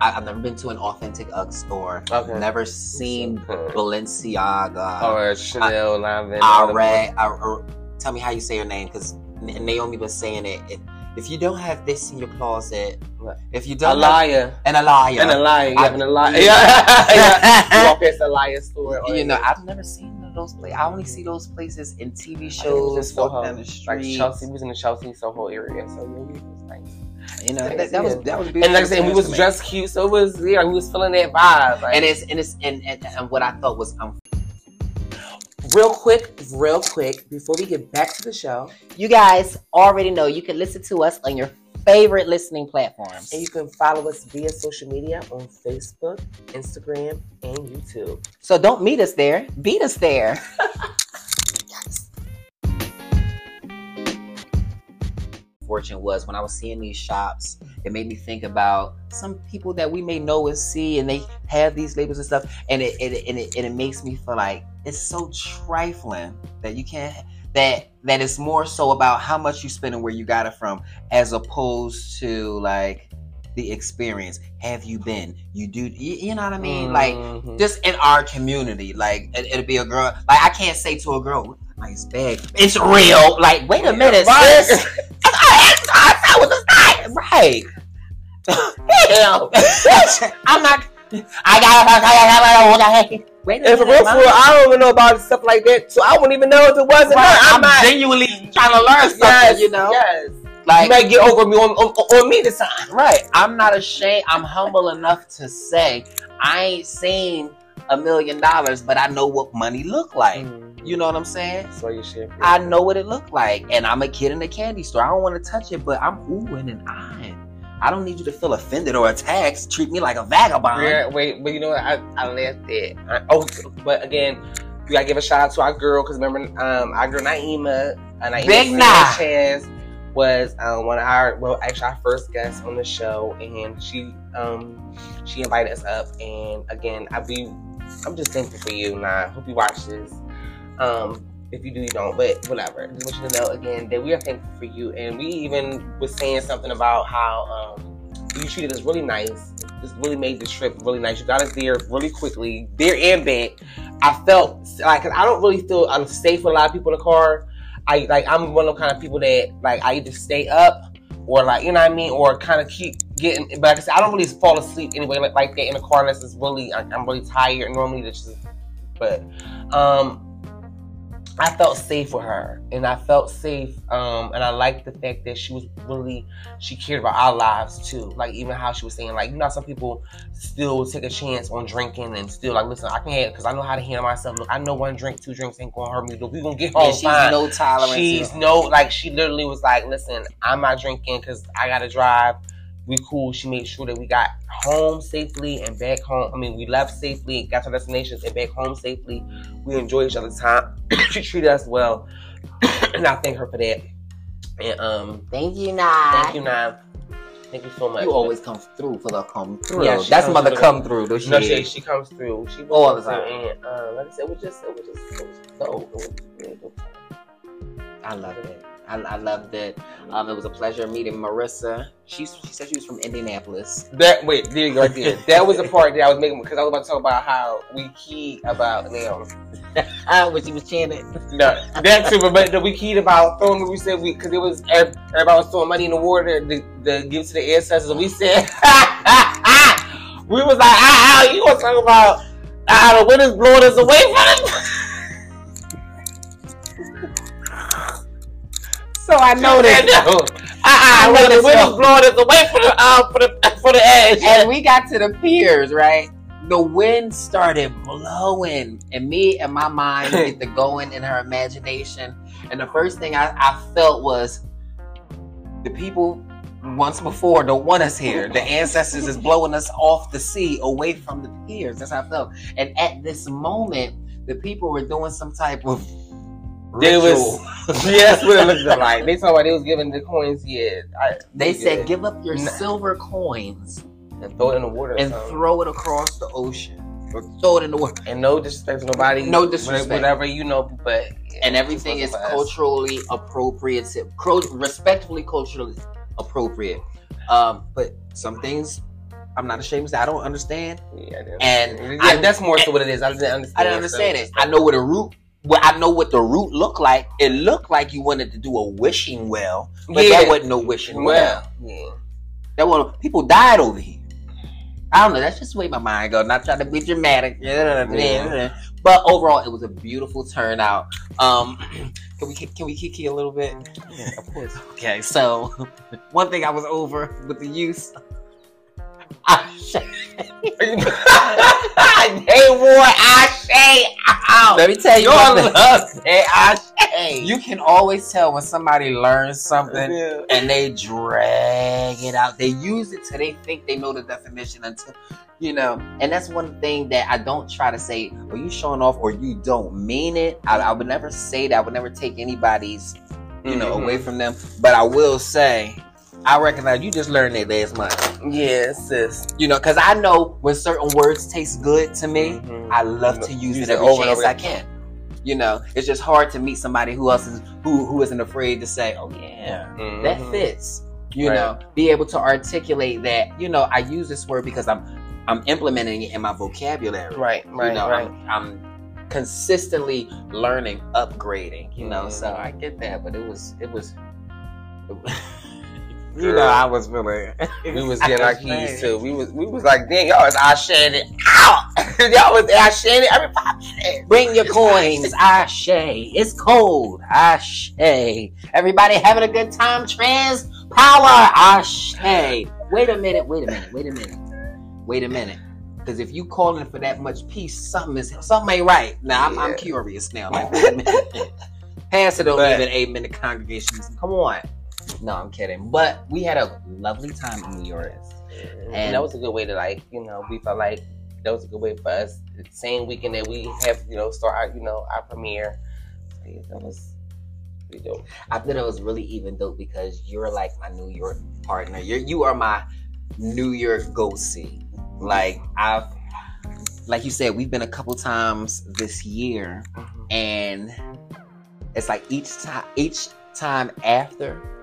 I- I've never been to an authentic UGG store. Okay. Never seen Okay. Balenciaga. or Chanel, I. I, I- tell me how you say your name because Naomi was saying it. If, if you don't have this in your closet, if you don't, have, liar, and a liar, and a liar, you I- having a liar. Yeah, yeah. You walk past the liar store. or- you know, I've never seen those places. I only see those places in TV I think it was shows, Soho, down the like. Chelsea. We was in the Chelsea Soho area, so yeah, we was nice. You know, that, that was that was beautiful. And like I said, we was dressed cute, so it was yeah, we was feeling that vibe. Like, and it's and it's and, and, and what I thought was um, real quick, real quick, before we get back to the show, you guys already know you can listen to us on your favorite listening platforms. and you can follow us via social media on Facebook, Instagram, and YouTube. So don't meet us there, beat us there. Fortune was when I was seeing these shops, it made me think about some people that we may know and see, and they have these labels and stuff, and it and it, and it, and it makes me feel like it's so trifling that you can't that that it's more so about how much you spend and where you got it from, as opposed to like the experience. Have you been? You do, you, you know what I mean? Like Mhm. just in our community. Like it, it'll be a girl. Like I can't say to a girl, "What "Nice bag." It's real. Like wait a minute, Right. sis. I, I, I was a right. Hell, I'm not. I got. I got. Wait a And for minute, real, for Mom. real, I don't even know about stuff like that, so I wouldn't even know if it wasn't. Right, her. I'm, not. genuinely trying to learn something. Yes, you know, Yes. like you might get over me on, on, on me this time. Right. I'm not ashamed. I'm humble enough to say I ain't seen a million dollars, but I know what money look like. Mm. You know what I'm saying? So you share. I know what it looked like, and I'm a kid in a candy store. I don't want to touch it, but I'm oohing and eyeing. I don't need you to feel offended or attacked. Treat me like a vagabond. Yeah, wait, but you know what? I, I laughed at. I, oh, but again, we gotta give a shout out to our girl because remember, um, our girl Naima, uh, Naima Big. Chance was um, one of our well, actually our first guest on the show, and she um she invited us up, and again, I be I'm just thankful for you, Nah. Hope you watch this. Um, if you do, you don't, but whatever. Just want you to know again that we are thankful for you, and we even was saying something about how um you treated us really nice. Just really made the trip really nice. You got us there really quickly, there and back. I felt like I don't really feel I'm safe with a lot of people in the car. I like I'm one of the kind of people that like I either stay up or like you know what I mean, or kind of keep getting. But like I said, I don't really fall asleep anyway like, like that in the car unless it's really like, I'm really tired. Normally, just but um I felt safe with her, and I felt safe, um, and I liked the fact that she was really she cared about our lives too. Like even how she was saying, like you know, some people still take a chance on drinking and still like, listen, I can't because I know how to handle myself. Look, I know one drink, two drinks ain't gonna hurt me. But we gonna get home Yeah, she's fine. no tolerance. She's no like she literally was like, listen, I'm not drinking because I gotta drive. We cool. She made sure that we got home safely and back home. I mean, we left safely, got to destinations and back home safely. We enjoyed each other's time. she treated us well, and I thank her for that. And um, Thank you, Nah. thank you, Nam. Thank you so much. You always come through for the come through. Yeah, she That's comes mother through. come through. Though she, No, she, she comes through. She All the time. And uh, like I said, it was just, it was just, it was. It was really dope. I love it. I, I loved it. Um, it was a pleasure meeting Marissa. She she said she was from Indianapolis. That wait, there you go, right there. That was the part that I was making because I was about to talk about how we keyed about now. Ah, when she was chanting. No, that too, but, but we keyed about throwing. We said we because it was everybody was throwing money in the water to, to give to the ancestors. And we said we was like, ah, ah, you want to talk about ah, the wind is blowing us away from So I noticed. no. Ah, I ah, when the wind is blowing us away from the uh, for the for the edge. and we got to the piers, right? The wind started blowing, and me and my mind get to going in her imagination. And the first thing I, I felt was the people once before don't want us here. The ancestors is blowing us off the sea, away from the piers. That's how I felt. And at this moment, the people were doing some type of They ritual. was yes, what it looked like. They talking about they was giving the coins. Yeah, I, They said, "Give up your N- silver coins and throw it in the water and something. throw it across the ocean, or throw it in the water." And no disrespect to nobody. No disrespect. Whatever you know, but yeah, And everything is just wasn't for us. culturally appropriate, respectfully culturally appropriate. Um, but some things I'm not ashamed to say I don't understand, Yeah, I and yeah, I- that's more so what it is. I didn't understand. I didn't understand it. I know where the root. Well, I know what the root looked like. It looked like you wanted to do a wishing well, but yeah. that wasn't no wishing well. yeah. That was people died over here. I don't know. That's just the way my mind goes. Not trying to be dramatic. Yeah. But overall, it was a beautiful turnout. Um, can we can we kiki a little bit? Yeah, of course. Okay, so one thing I was over with the use. I they wore Ashe out. Let me tell you, Your love, you can always tell when somebody learns something Yeah. and they drag it out. They use it till they think they know the definition until you know. And that's one thing that I don't try to say, are you showing off or you don't mean it. I, I would never say that. I would never take anybody's, you know, Mhm. away from them. But I will say, I recognize you just learned that last month. Yes, sis. You know, because I know when certain words taste good to me, Mhm. I love to use, Use it it every over and chance over I can. You know, it's just hard to meet somebody who else is who who isn't afraid to say, "Oh yeah, that Mhm. fits." You Right. know, be able to articulate that. You know, I use this word because I'm I'm implementing it in my vocabulary. Right, right, you know, right. I'm, I'm consistently learning, upgrading. You know, Mhm. so I get that, but it was it was. You know, I was feeling. We was getting our keys too. We was we was like, dang, y'all was Ashe it out. y'all was Ashe it every five minutes. Bring your coins, Ashe. It's cold, Ashe. Everybody having a good time? Trans power, Ashe. Wait a minute, wait a minute, wait a minute, wait a minute. Because if you calling for that much peace, something is something ain't right. Now I'm, I'm curious now. Like, wait a minute. Pastor don't But- even amen the congregations. Come on. No, I'm kidding. But we had a lovely time in New York. And that was a good way to like, you know, we felt like that was a good way for us. The same weekend that we have, you know, start our, you know, our premiere. So, yeah, that was pretty dope. I thought it was really even dope because you're like my New York partner. You're you are my New York go see. Like I've like you said, we've been a couple times this year mm-hmm. and it's like each time each time after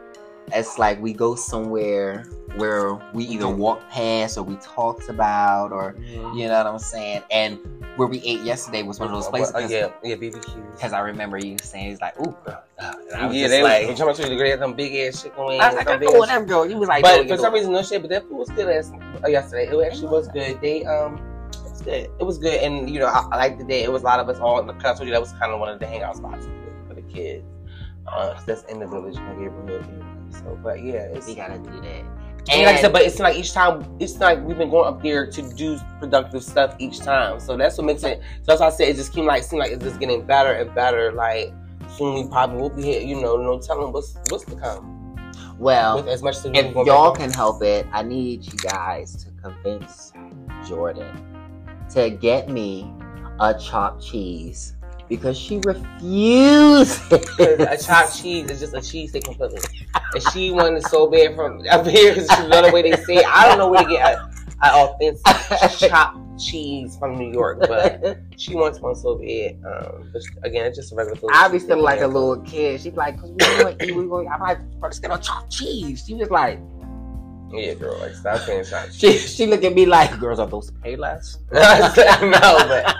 it's like we go somewhere where we either walk past or we talked about or you know what I'm saying? And where we ate yesterday was one of those places because yeah, yeah, BBQ. Because I remember you saying it's like, ooh, uh, I was yeah, just they like, was trying to the great, them big ass chicken wings. I was like, them I'm ass- I'm. He was like, But for some reason, no shit. But that food was good last uh, yesterday. It actually was good. They um, it was good. It was good, and you know, I, I liked the day. It was a lot of us all in the class. That was kind of one of the hangout spots for, the kids. Uh, that's in the village, in the neighborhood. So, but yeah, it's. we gotta do that. And like I said, but it's like each time, it's like we've been going up there to do productive stuff each time. So that's what makes it. So that's why I said it just seemed like seemed like it's just getting better and better. Like soon we probably will be here. You know, no telling what's what's to come. well, With as much as if y'all can help it, I need you guys to convince Jordan to get me a chopped cheese because she refuses. a chopped cheese is just a cheese they can completely. And she wanted so bad from up here because she love the way they say. It. I don't know where to get an authentic chopped cheese from New York, but she wants one so bad. Um, but again, it's just a regular. food. I be feeling like a little kid. She's like, "Cause we going to eat, we going." I'm like, "Let's get a chopped cheese." She was like. Yeah, girl, like stop saying chopped she cheese. she look at me like, "Girls are those pay less?" no, but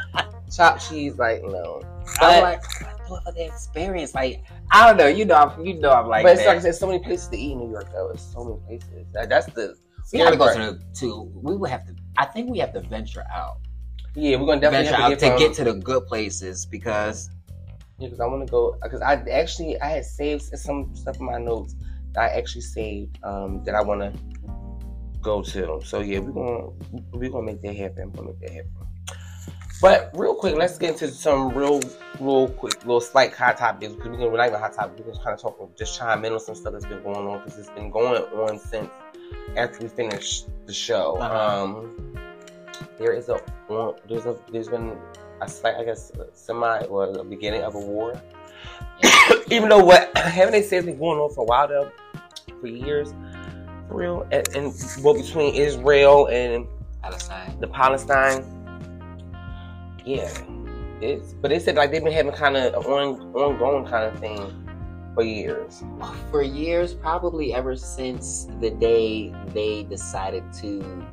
chopped cheese, like no. I'm But, like, "Do it for the experience." Like, I don't know. You know, I'm, you know, I'm like, but it's that. like I said, so many places to eat in New York, though. It's so many places. That, that's the we gotta go to to. We would have to. I think we have to venture out. Yeah, we're gonna definitely venture have out to to get, to the good places because Yeah, because I want to go. Because I actually I had saved some stuff in my notes that I actually saved um, that I want to go to. So yeah, we're gonna we're gonna make that happen. We're gonna make that happen. But real quick, let's get into some real, real quick, little slight hot topics. Because we're gonna we're not even hot topics. We're gonna kind of talk, just chime in on some stuff that's been going on because it's been going on since after we finished the show. Uh-huh. Um, there is a there's a there's been a slight, I guess, semi or the beginning of a war. Even though what haven't they said been going on for a while though, for years, for real, and, and well between Israel and Palestine. the Palestine. Yeah, it's but they said like they've been having kind of on ongoing kind of thing for years. For years, probably ever since the day they decided to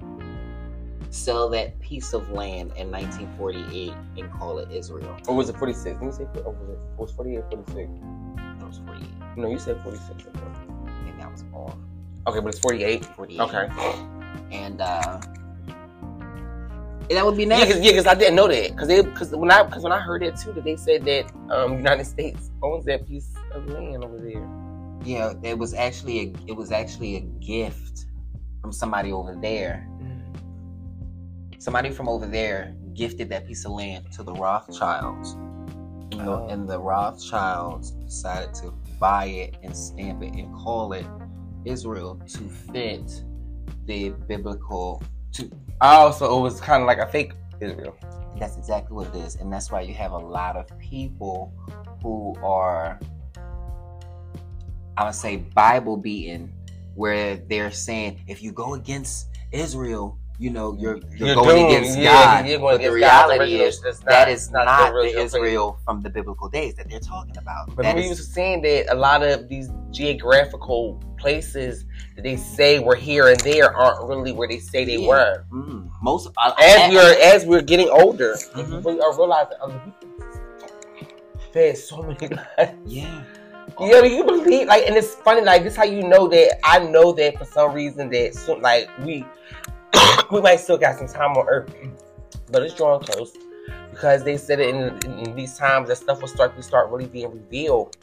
sell that piece of land in 1948 and call it Israel. Or was it 46? Didn't you say or was it, it was 48 or 46? That was 48. No, you said 46. I think. I think that was off. Okay, but it's 48. 48. Okay. And uh that would be nice. Yeah, nice. because yeah, 'cause I didn't know that. Because because when I because when I heard it too, that they said that um United States owns that piece of land over there. Yeah, it was actually a it was actually a gift from somebody over there. Somebody from over there gifted that piece of land to the Rothschilds. And the, Oh. and the Rothschilds decided to buy it and stamp it and call it Israel to fit the biblical to Oh, so it was kind of like a fake Israel. that's exactly what it is. And that's why you have a lot of people who are, I would say, Bible beaten, where they're saying, if you go against Israel, you know, you're, you're, You're going doomed. against God. you're going but the against God's reality original- is, not- is not not, the the, Israel from the biblical days that they're talking about. But That we is- was saying that a lot of these geographical places that they say were here and there aren't really where they say they Yeah. were. mm, most uh, As we're as we're getting older, Mhm. we are realizing other people fed so many lives. yeah. Yeah, you believe like and it's funny, like this how you know that I know that for some reason that so, like we we might still got some time on earth, but it's drawing close because they said it in, in, in these times that stuff will start to start really being revealed.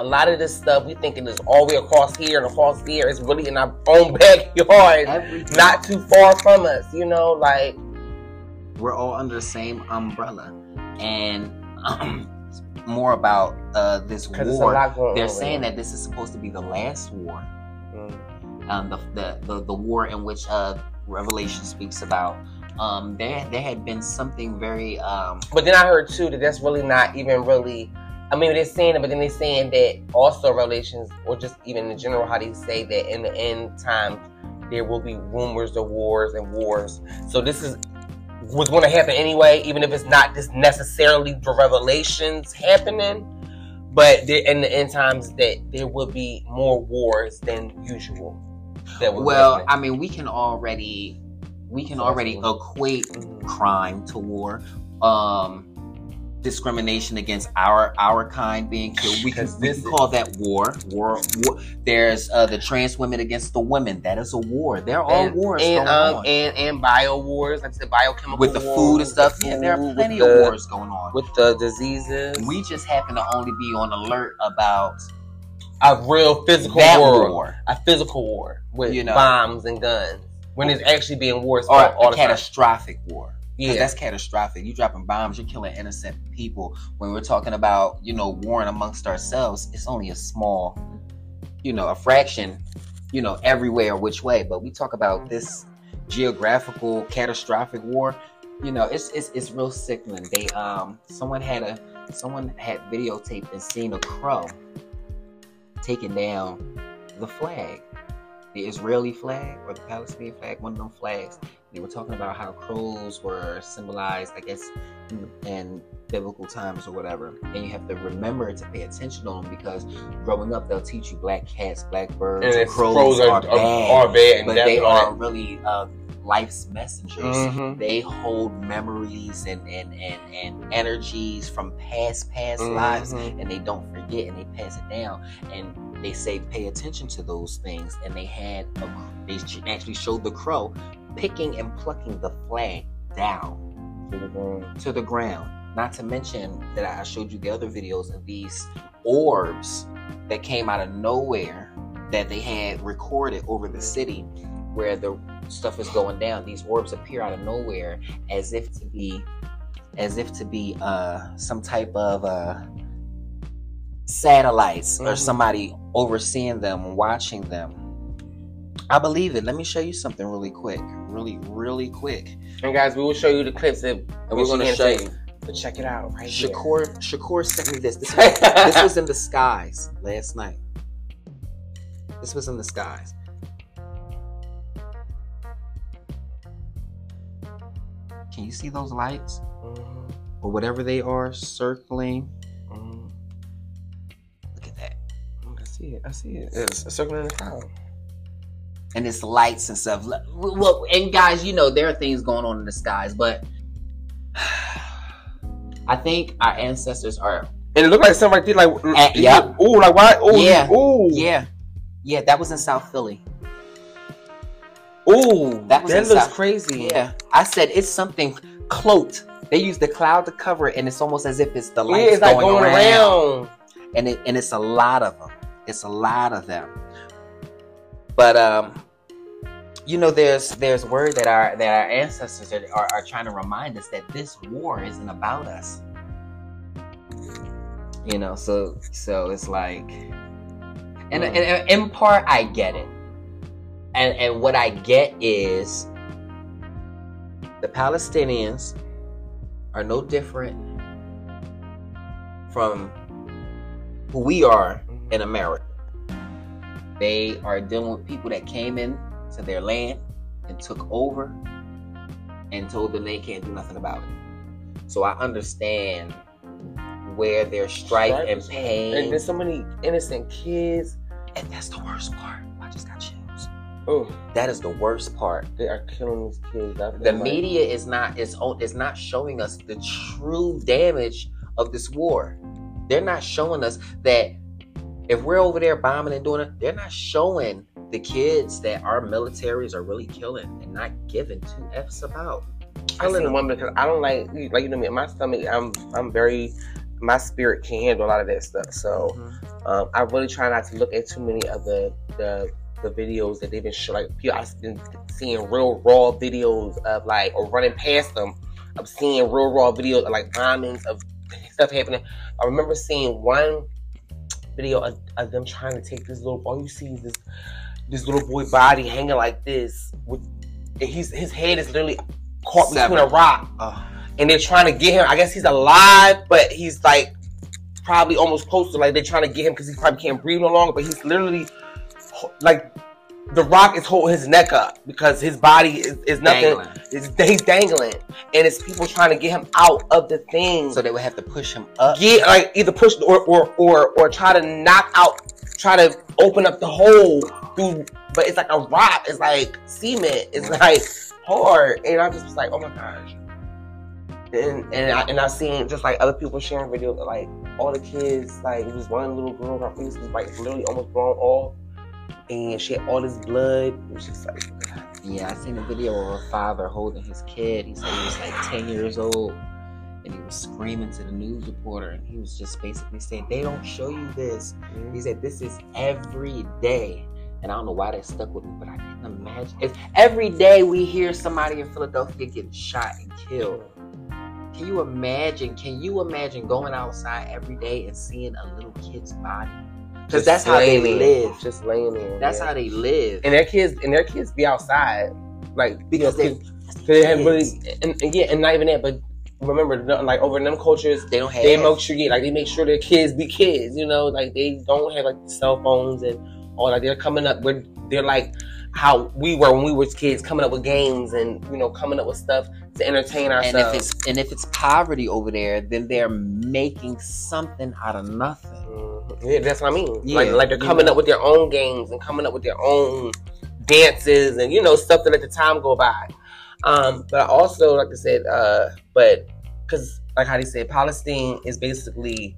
A lot of this stuff we thinking is all the way across here and across there is really in our own backyard, Everything. not too far from us. You know, like we're all under the same umbrella. And more about uh, this because there's a war. lot going They're saying that this is supposed to be the last war, Mm. um, the, the, the the war in which uh, Revelation speaks about. Um, there there had been something very um, But then I heard too that that's really not even really. I mean, they're saying it, but then they're saying that also Revelations, or just even in general, how they say that in the end times there will be rumors of wars and wars. So this is was going to happen anyway, even if it's not just necessarily the revelations happening. But there, in the end times, that there will be more wars than usual. That well, happening. I mean, we can already we can already equate Mhm. crime to war. Um, discrimination against our our kind being killed. We can, we can call that war. War. war. There's uh, the trans women against the women. That is a war. There are and, wars and, going um, on and and bio wars, like said, biochemical with the war, food and stuff. the Yeah, there are plenty with of wars going on. with the diseases. We just happen to only be on alert about a real physical war, war a physical war with You know. bombs and guns. When it's actually being wars or fought all a the time. catastrophic war. Yeah, that's catastrophic. You dropping bombs, you're killing innocent people. When we're talking about, you know, warring amongst ourselves, it's only a small, you know, a fraction, you know, everywhere or which way. But we talk about this geographical catastrophic war, you know, it's it's it's real sickening. They um someone had a someone had videotaped and seen a crow taking down the flag. The Israeli flag or the Palestinian flag, one of them flags. They were talking about how crows were symbolized, I guess, in, in biblical times or whatever. And you have to remember to pay attention to them because growing up, they'll teach you black cats, black birds, and it's, crows, are, bad, are bad, and but they are really uh, life's messengers. Mhm. They hold memories and, and, and, and energies from past past Mhm. lives, and they don't forget and they pass it down. And they say pay attention to those things. And they had a, they actually showed the crow picking and plucking the flag down To the ground. to the ground. Not to mention that I showed you the other videos of these orbs that came out of nowhere that they had recorded over the city where the stuff is going down. These orbs appear out of nowhere as if to be as if to be uh some type of uh satellites or Mhm. somebody overseeing them, watching them. I believe it. Let me show you something really quick. Really, really quick. And guys, we will show you the clips that And we're going to show you. But check it out right here. Shakur Shakur sent me this. This was, this was in the skies last night. This was in the skies. Can you see those lights Mhm, or whatever they are circling? mhm. Look at that. I see it. I see it. It's circling in the cloud. And it's lights and stuff. Well, and guys, you know there are things going on in the skies, but I think our ancestors are. And it looked like something right there, like Uh, yeah. Ooh, like why? Ooh, Yeah. Ooh, Yeah, yeah, that was in South Philly. Ooh, That that, was looks inside. crazy. Yeah, I said it's something cloaked. They use the cloud to cover it, and it's almost as if it's the Yeah, lights like going, going around. around. and it and it's a lot of them. It's a lot of them. But um, you know, there's there's word that our that our ancestors are, are, are trying to remind us that this war isn't about us. You know, so so it's like, and, and, and in part I get it, and and what I get is the Palestinians are no different from who we are in America. They are dealing with people that came in to their land and took over and told them they can't do nothing about it. So I understand where their strife and pain. And there's so many innocent kids. And that's the worst part. I just got chills. Oh, That is the worst part. they are killing these kids. The like- media is not is is not showing us the true damage of this war. They're not showing us that if we're over there bombing and doing it, they're not showing the kids that our militaries are really killing and not giving two f's about. I seen one because I don't like like you know me. My stomach. I'm I'm very. My spirit can't handle a lot of that stuff. So Mhm. um, I really try not to look at too many of the the, the videos that they've been showing. Like I've been seeing real raw videos of like or running past them. I'm seeing real raw videos of like bombings of stuff happening. I remember seeing one video of, of them trying to take this little. All you see is this this little boy body hanging like this with. He's his head is literally caught between a rock and they're trying to get him. I guess he's alive, but he's like probably almost close to like they're trying to get him because he probably can't breathe no longer. But he's literally like the rock is holding his neck up because his body is, is nothing. dangling. It's, he's dangling, and it's people trying to get him out of the thing. So they would have to push him up. get like either push or or or or try to knock out, try to open up the hole through. But it's like a rock. It's like cement. It's like hard, and I'm just was like, oh my gosh. And and I and I've seen just like other people sharing videos of like all the kids like it was one little girl her face was like literally almost blown off, and she had all this blood. It was just like Yeah, I seen a video of a father holding his kid. He said he was like 10 years old and he was screaming to the news reporter and he was just basically saying, They don't show you this. Mm-hmm. He said, This is every day. And I don't know why that stuck with me, but I can imagine. If every day we hear somebody in Philadelphia getting shot and killed, can you imagine? Can you imagine going outside every day and seeing a little kid's body? Because that's how they live. just laying in. That's yeah. how they live. and their kids and their kids be outside like because you they, know, 'cause they have really and, and yeah and not even that but remember like over in them cultures they don't have they make sure yeah, like they make sure their kids be kids you know like they don't have like cell phones and all like they're coming up with they're like how we were when we were kids coming up with games and you know coming up with stuff to entertain and if ourselves it's and if it's poverty over there, then they're making something out of nothing. Mhm. Yeah that's what I mean Yeah, like like they're you coming know. up with their own games and coming up with their own dances and you know stuff to let the time go by um but I also like I said uh but because like how they said Palestine is basically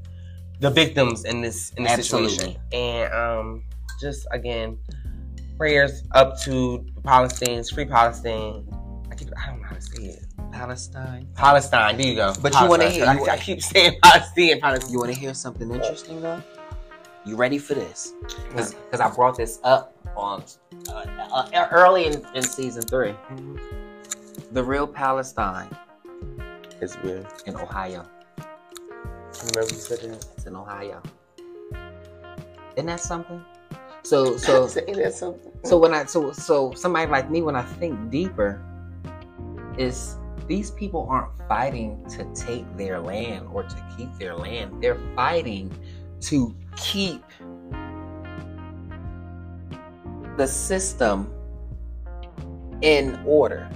the victims in this in this Absolutely. situation and um just again prayers up to Palestinians free Palestine I keep I don't know how to say it Palestine. Palestine there you go But you wanna hear- I, I keep saying Palestine Palestine You want to hear something interesting though? You ready for this? Because I brought this up on uh, uh, early in, in season three. The real Palestine is weird in Ohio. I remember you said that It's in Ohio. Isn't that something? So so something? So when I so so somebody like me when I think deeper is these people aren't fighting to take their land or to keep their land. They're fighting to keep the system in order.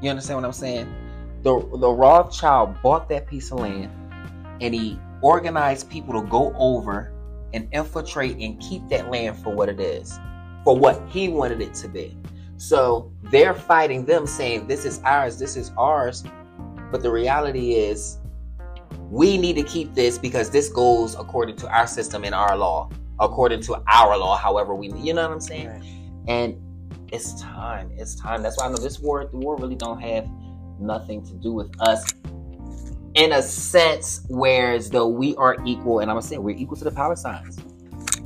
You understand what I'm saying? The the Rothschild bought that piece of land and he organized people to go over and infiltrate and keep that land for what it is, for what he wanted it to be. So they're fighting them, saying, This is ours, this is ours. But the reality is, we need to keep this because this goes according to our system and our law, according to our law, however we, you know what I'm saying? Right. And it's time. It's time. That's why I know this war, the war really don't have nothing to do with us in a sense, whereas though we are equal, and I'm gonna say we're equal to the Palestinians.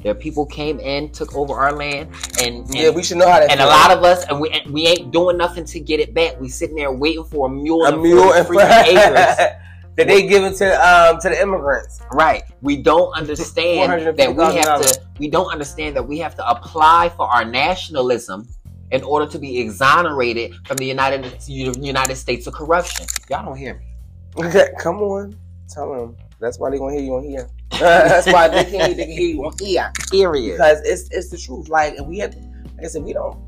There people came in, took over our land, and, and yeah, we should know how that. And a lot of us, and we and we ain't doing nothing to get it back. We sitting there waiting for a mule, a mule and acres that they give it to um to the immigrants. Right. We don't understand that we have to. We don't understand that we have to apply for our nationalism in order to be exonerated from the United United States of corruption. Y'all don't hear me. Okay, come on, tell them. That's why they gonna hear you on here. That's why they can, they can hear you on here. Period. Because it's it's the truth. Like, and we have, like I said, we don't.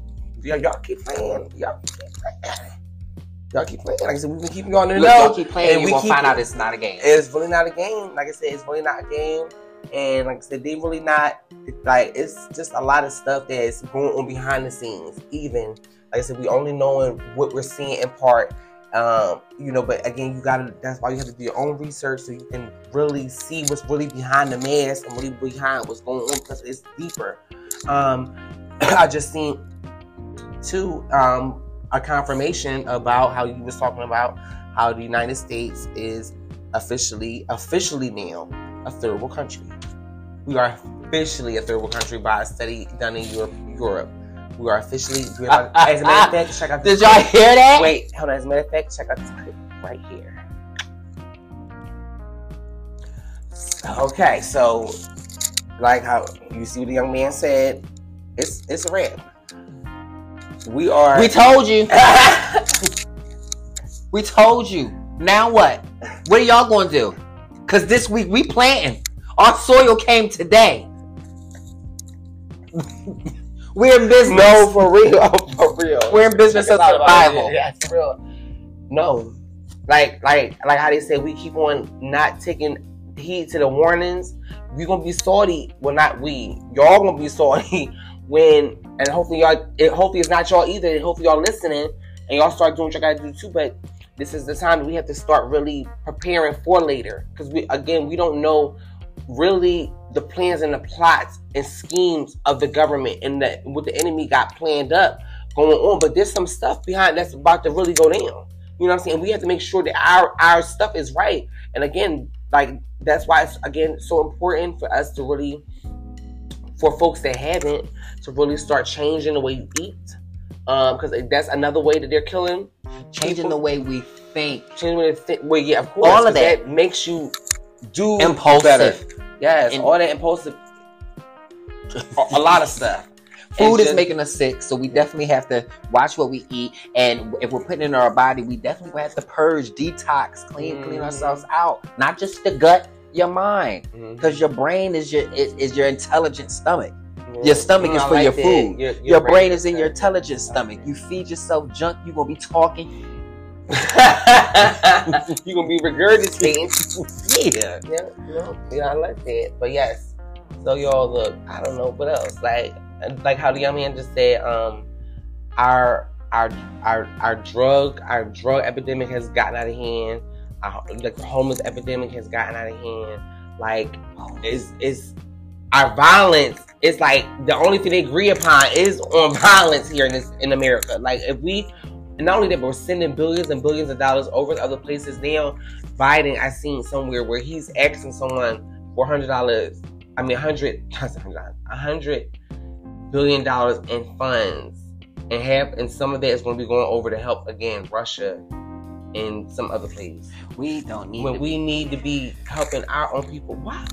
Y'all, y'all keep playing. Y'all keep playing. Y'all keep playing. Like I said, we've been keeping going know. Y'all keep playing. And we gonna find out it's not a game. It's really not a game. Like I said, it's really not a game. And like I said, they really not like it's just a lot of stuff that's going on behind the scenes. Even like I said, we only knowing what we're seeing in part um, you know, but again, you gotta. That's why you have to do your own research so you can really see what's really behind the mask and really behind what's going on because it's deeper. Um, I just seen two um, a confirmation about how you was talking about how the United States is officially officially now a third world country. We are officially a third world country by a study done in Europe. Europe. We are officially. We are, as a matter of fact, check out. Did y'all hear that? Wait, hold on. As a matter of fact, check out this clip right here. Okay, so like how you see what the young man said, it's it's a wrap. We are. We told you. we told you. Now what? What are y'all going to do? Cause this week we planting. Our soil came today. We're in business. No, for real, for real. We're in business of survival. Yeah, for real. No, like, like, like how they say we keep on not taking heed to the warnings. We're gonna be salty. Well, not we. Y'all gonna be salty when, and hopefully y'all. It, hopefully it's not y'all either. And hopefully y'all listening and y'all start doing what you gotta do too. But this is the time we have to start really preparing for later because we again we don't know really the plans and the plots and schemes of the government and that what the enemy got planned up going on. But there's some stuff behind that's about to really go down. You know what I'm saying? We have to make sure that our our stuff is right. And again, like that's why it's again so important for us to really for folks that haven't to really start changing the way you eat. Um, because that's another way that they're killing. Changing people. the way we think. Changing the way think. Well, yeah, of course. All of that. that makes you do impulsive. Better. Yes, and, all that impulsive. a lot of stuff. Food is making us sick, so we definitely have to watch what we eat. And if we're putting in our body, we definitely have to purge, detox, clean, mm-hmm. clean ourselves out. Not just the gut, your mind, because mm-hmm. your brain is your is, is your intelligent stomach. Your stomach is for like your food. Your, your, your, brain, brain is in your intelligent stomach. You feed yourself junk, you're gonna be talking you gonna be regurgitating. yeah. Yeah, you know, yeah, I like that. But yes. So y'all look, I don't know what else. Like like how the young man just said, um, our our our our drug our drug epidemic has gotten out of hand. Like the homeless epidemic has gotten out of hand. Like is is our violence is like the only thing they agree upon is on violence here in this in America. Like if we not only that, but we're sending billions and billions of dollars over to other places. Now, Biden, I seen somewhere where he's asking someone for hundred dollars. I mean, hundred, a hundred billion dollars in funds, and have and some of that is going to be going over to help again Russia and some other place. We don't need when we be. need to be helping our own people. Why?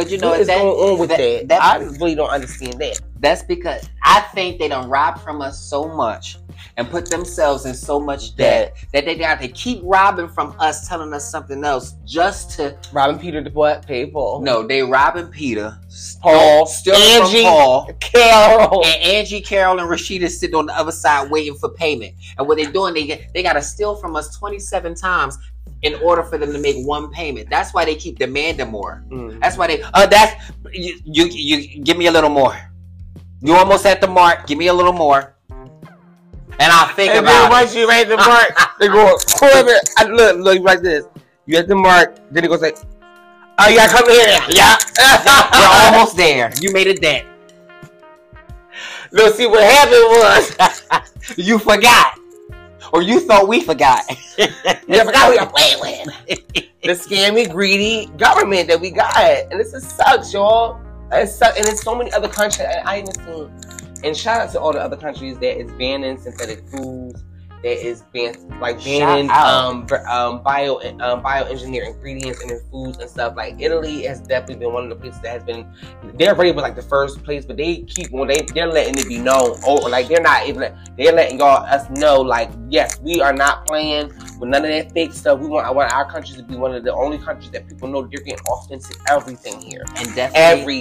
But you know what is going on with that? that, that I really don't understand that. That's because I think they done robbed from us so much and put themselves in so much debt that they got to keep robbing from us, telling us something else just to. Robbing Peter to what? Pay Paul. No, they robbing Peter, Paul, still Angie, from Paul. Carol. And Angie, Carol, and Rashida sitting on the other side waiting for payment. And what they're doing, they they got to steal from us 27 times in order for them to make one payment. That's why they keep demanding more. Mm. That's why they. Uh, that's you. You, you give me a little more. You almost at the mark. Give me a little more, and I'll think And about it. once you make the mark, they go, whoever, I- look, look like this. You at the mark, then it goes like, oh, yeah, come here. Yeah. We're almost there. You made a dent. Look, see, what happened was, You forgot, or you thought we forgot. you forgot we were playing with. The scammy, greedy government that we got. And this is sucks, y'all. It sucks. And there's so many other countries. I, I even seen, and shout out to all the other countries that is banning synthetic foods, that is ban- like banning Shout out. um, um, bio um, bioengineered ingredients in their foods and stuff. Like Italy has definitely been one of the places that has been. They're already been like the first place, but they keep when they they're letting it be known. Or like they're not even they're letting y'all us know like yes we are not playing with none of that fake stuff. We want I want our country to be one of the only countries that people know they're getting authentic everything here. and definitely,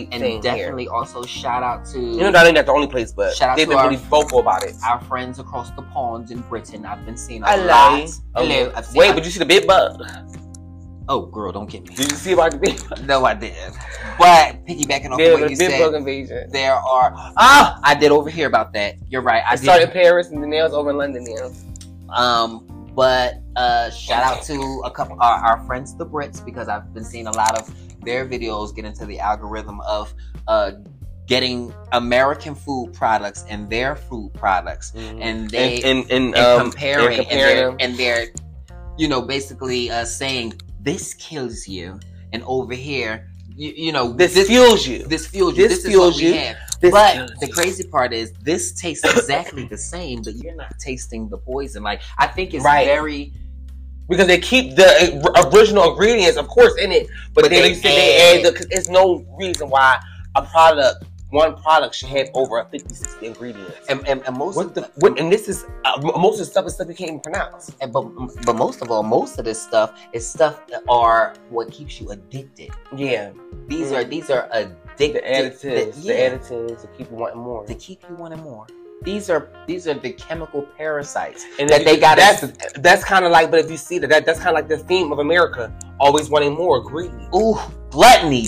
Everything and definitely also shout out to You know, not only that's the only place, but Shout out they've to been our- really vocal about it. our friends across the ponds in Britain. I've been seeing a Hello. lot. Hello. I've seen Wait, but you see the big bug? oh, girl, don't get me. Did you see about the big bug? No, I didn't. But piggybacking off what the you big said, bug invasion. there are. Ah, I did overhear about that. You're right. I I started in. Paris and the nails over in London now. Um, but uh, shout out to a couple our, our friends the Brits because I've been seeing a lot of their videos get into the algorithm of uh getting American food products and their food products, and they and, and, and um, comparing, and comparing and, they're, and they're, you know, basically uh, saying this kills you, and over here, you, you know, this, this fuels you. this fuels you. this This, fuels is what we you. This But the crazy part is, this tastes exactly the same, but you're not tasting the poison. Like I think it's Right. very. because they keep the uh, original ingredients, of course, in it, but, But then they say they add- add. The, there's no reason why a product, one product, should have over 50, 60 ingredients. And, and, and most What of the? What, and this is uh, most of the stuff is stuff you can't even pronounce. and, but but most of all, most of this stuff is stuff that are what keeps you addicted. Yeah, These Mhm. are these are the addicted. additives, yeah. the additives to keep you wanting more. to keep you wanting more. These are these are the chemical parasites And that if they got. That's that's kind of like, but if you see that, that that's kind of like the theme of America, always wanting more, greedy. ooh gluttony.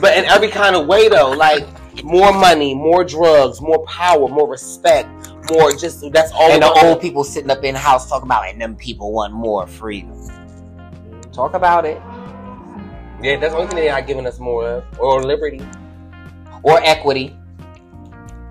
But in every kind of way, though, like more money, more drugs, more power, more respect, more just that's all. And the old people sitting up in the house talking about, and them people want more freedom. Talk about it Yeah, that's the only thing they're not giving us more of, or liberty, or equity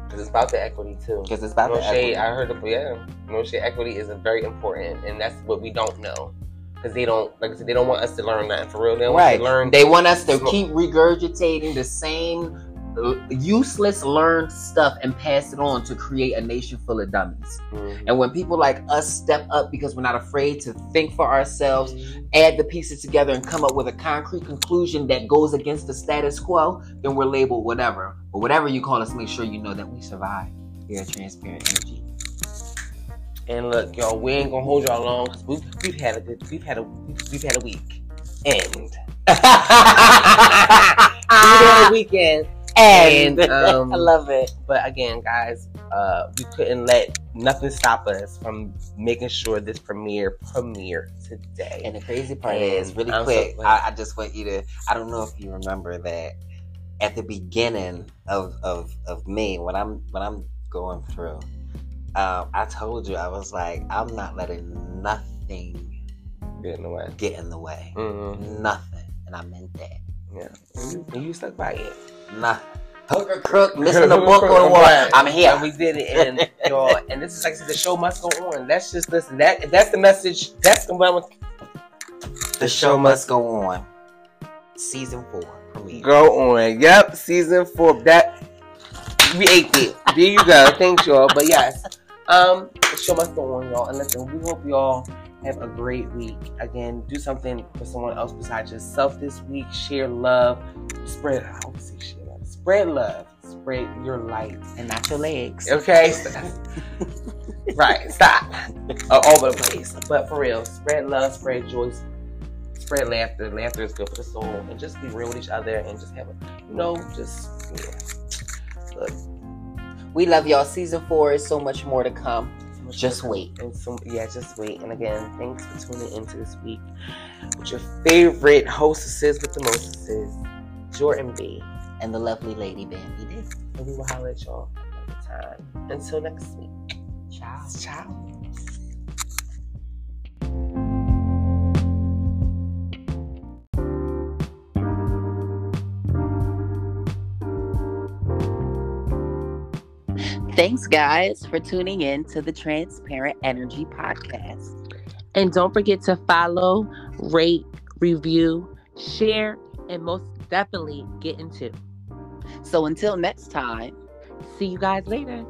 because it's about the equity too. because it's about No the shade. equity. I heard of yeah. No shade. Equity is very important, and that's what we don't know, because they don't, like I said, they don't want us to learn that for real. They don't want us Right. to learn. They want us to Smoke. keep regurgitating the same uh, useless learned stuff and pass it on to create a nation full of dummies. Mhm. And when people like us step up because we're not afraid to think for ourselves, add the pieces together and come up with a concrete conclusion that goes against the status quo, then we're labeled whatever. But whatever you call us, make sure you know that we survive here at Transparent Energy. And look, y'all, we ain't gonna hold y'all long because we've, we've had a good, we've had a we've had a week, had a weekend. And, um, I love it. But again, guys, uh, we couldn't let nothing stop us from making sure this premiere premiere today. And the crazy part And is, really I'm quick, glad. I, I just want you to, I don't know if you remember that at the beginning of, of, of me, when I'm, when I'm going through, um, I told you, I was like, I'm not letting nothing Get in the way. get in the way. Mm-hmm. Nothing. And I meant that. Yeah, and you, you stuck by it. Nothing. Hook or crook, missing the book or what? I'm here. And we did it, and y'all, and this is like the show must go on. That's just listen. That that's the message. That's the one. The show must go on. Season four premiere. Go on. Yep, season four. That we ate it. There you go. Thanks, y'all. But yes, um, the show must go on, y'all. And listen, we hope y'all have a great week. Again, do something for someone else besides yourself this week. Share love. Spread. I always say share love. Spread love. Spread spread your light. And not your legs. Okay? right, stop. Uh, all over the place. But for real, spread love, spread joy, spread laughter. Laughter is good for the soul. And just be real with each other and just have a, you know, just, yeah. Look, We love y'all. Season four is so much more to come. so Just more- wait. And so, yeah, just wait. And again, thanks for tuning into this week with your favorite hostesses with the mostesses, Jordan B. And the lovely lady Bambi D. And we will holler at y'all another time. Until next week. Ciao. Ciao. Thanks, guys, for tuning in to the Transparent Energy Podcast. And don't forget to follow, rate, review, share, and most definitely get into. So until next time, See you guys later.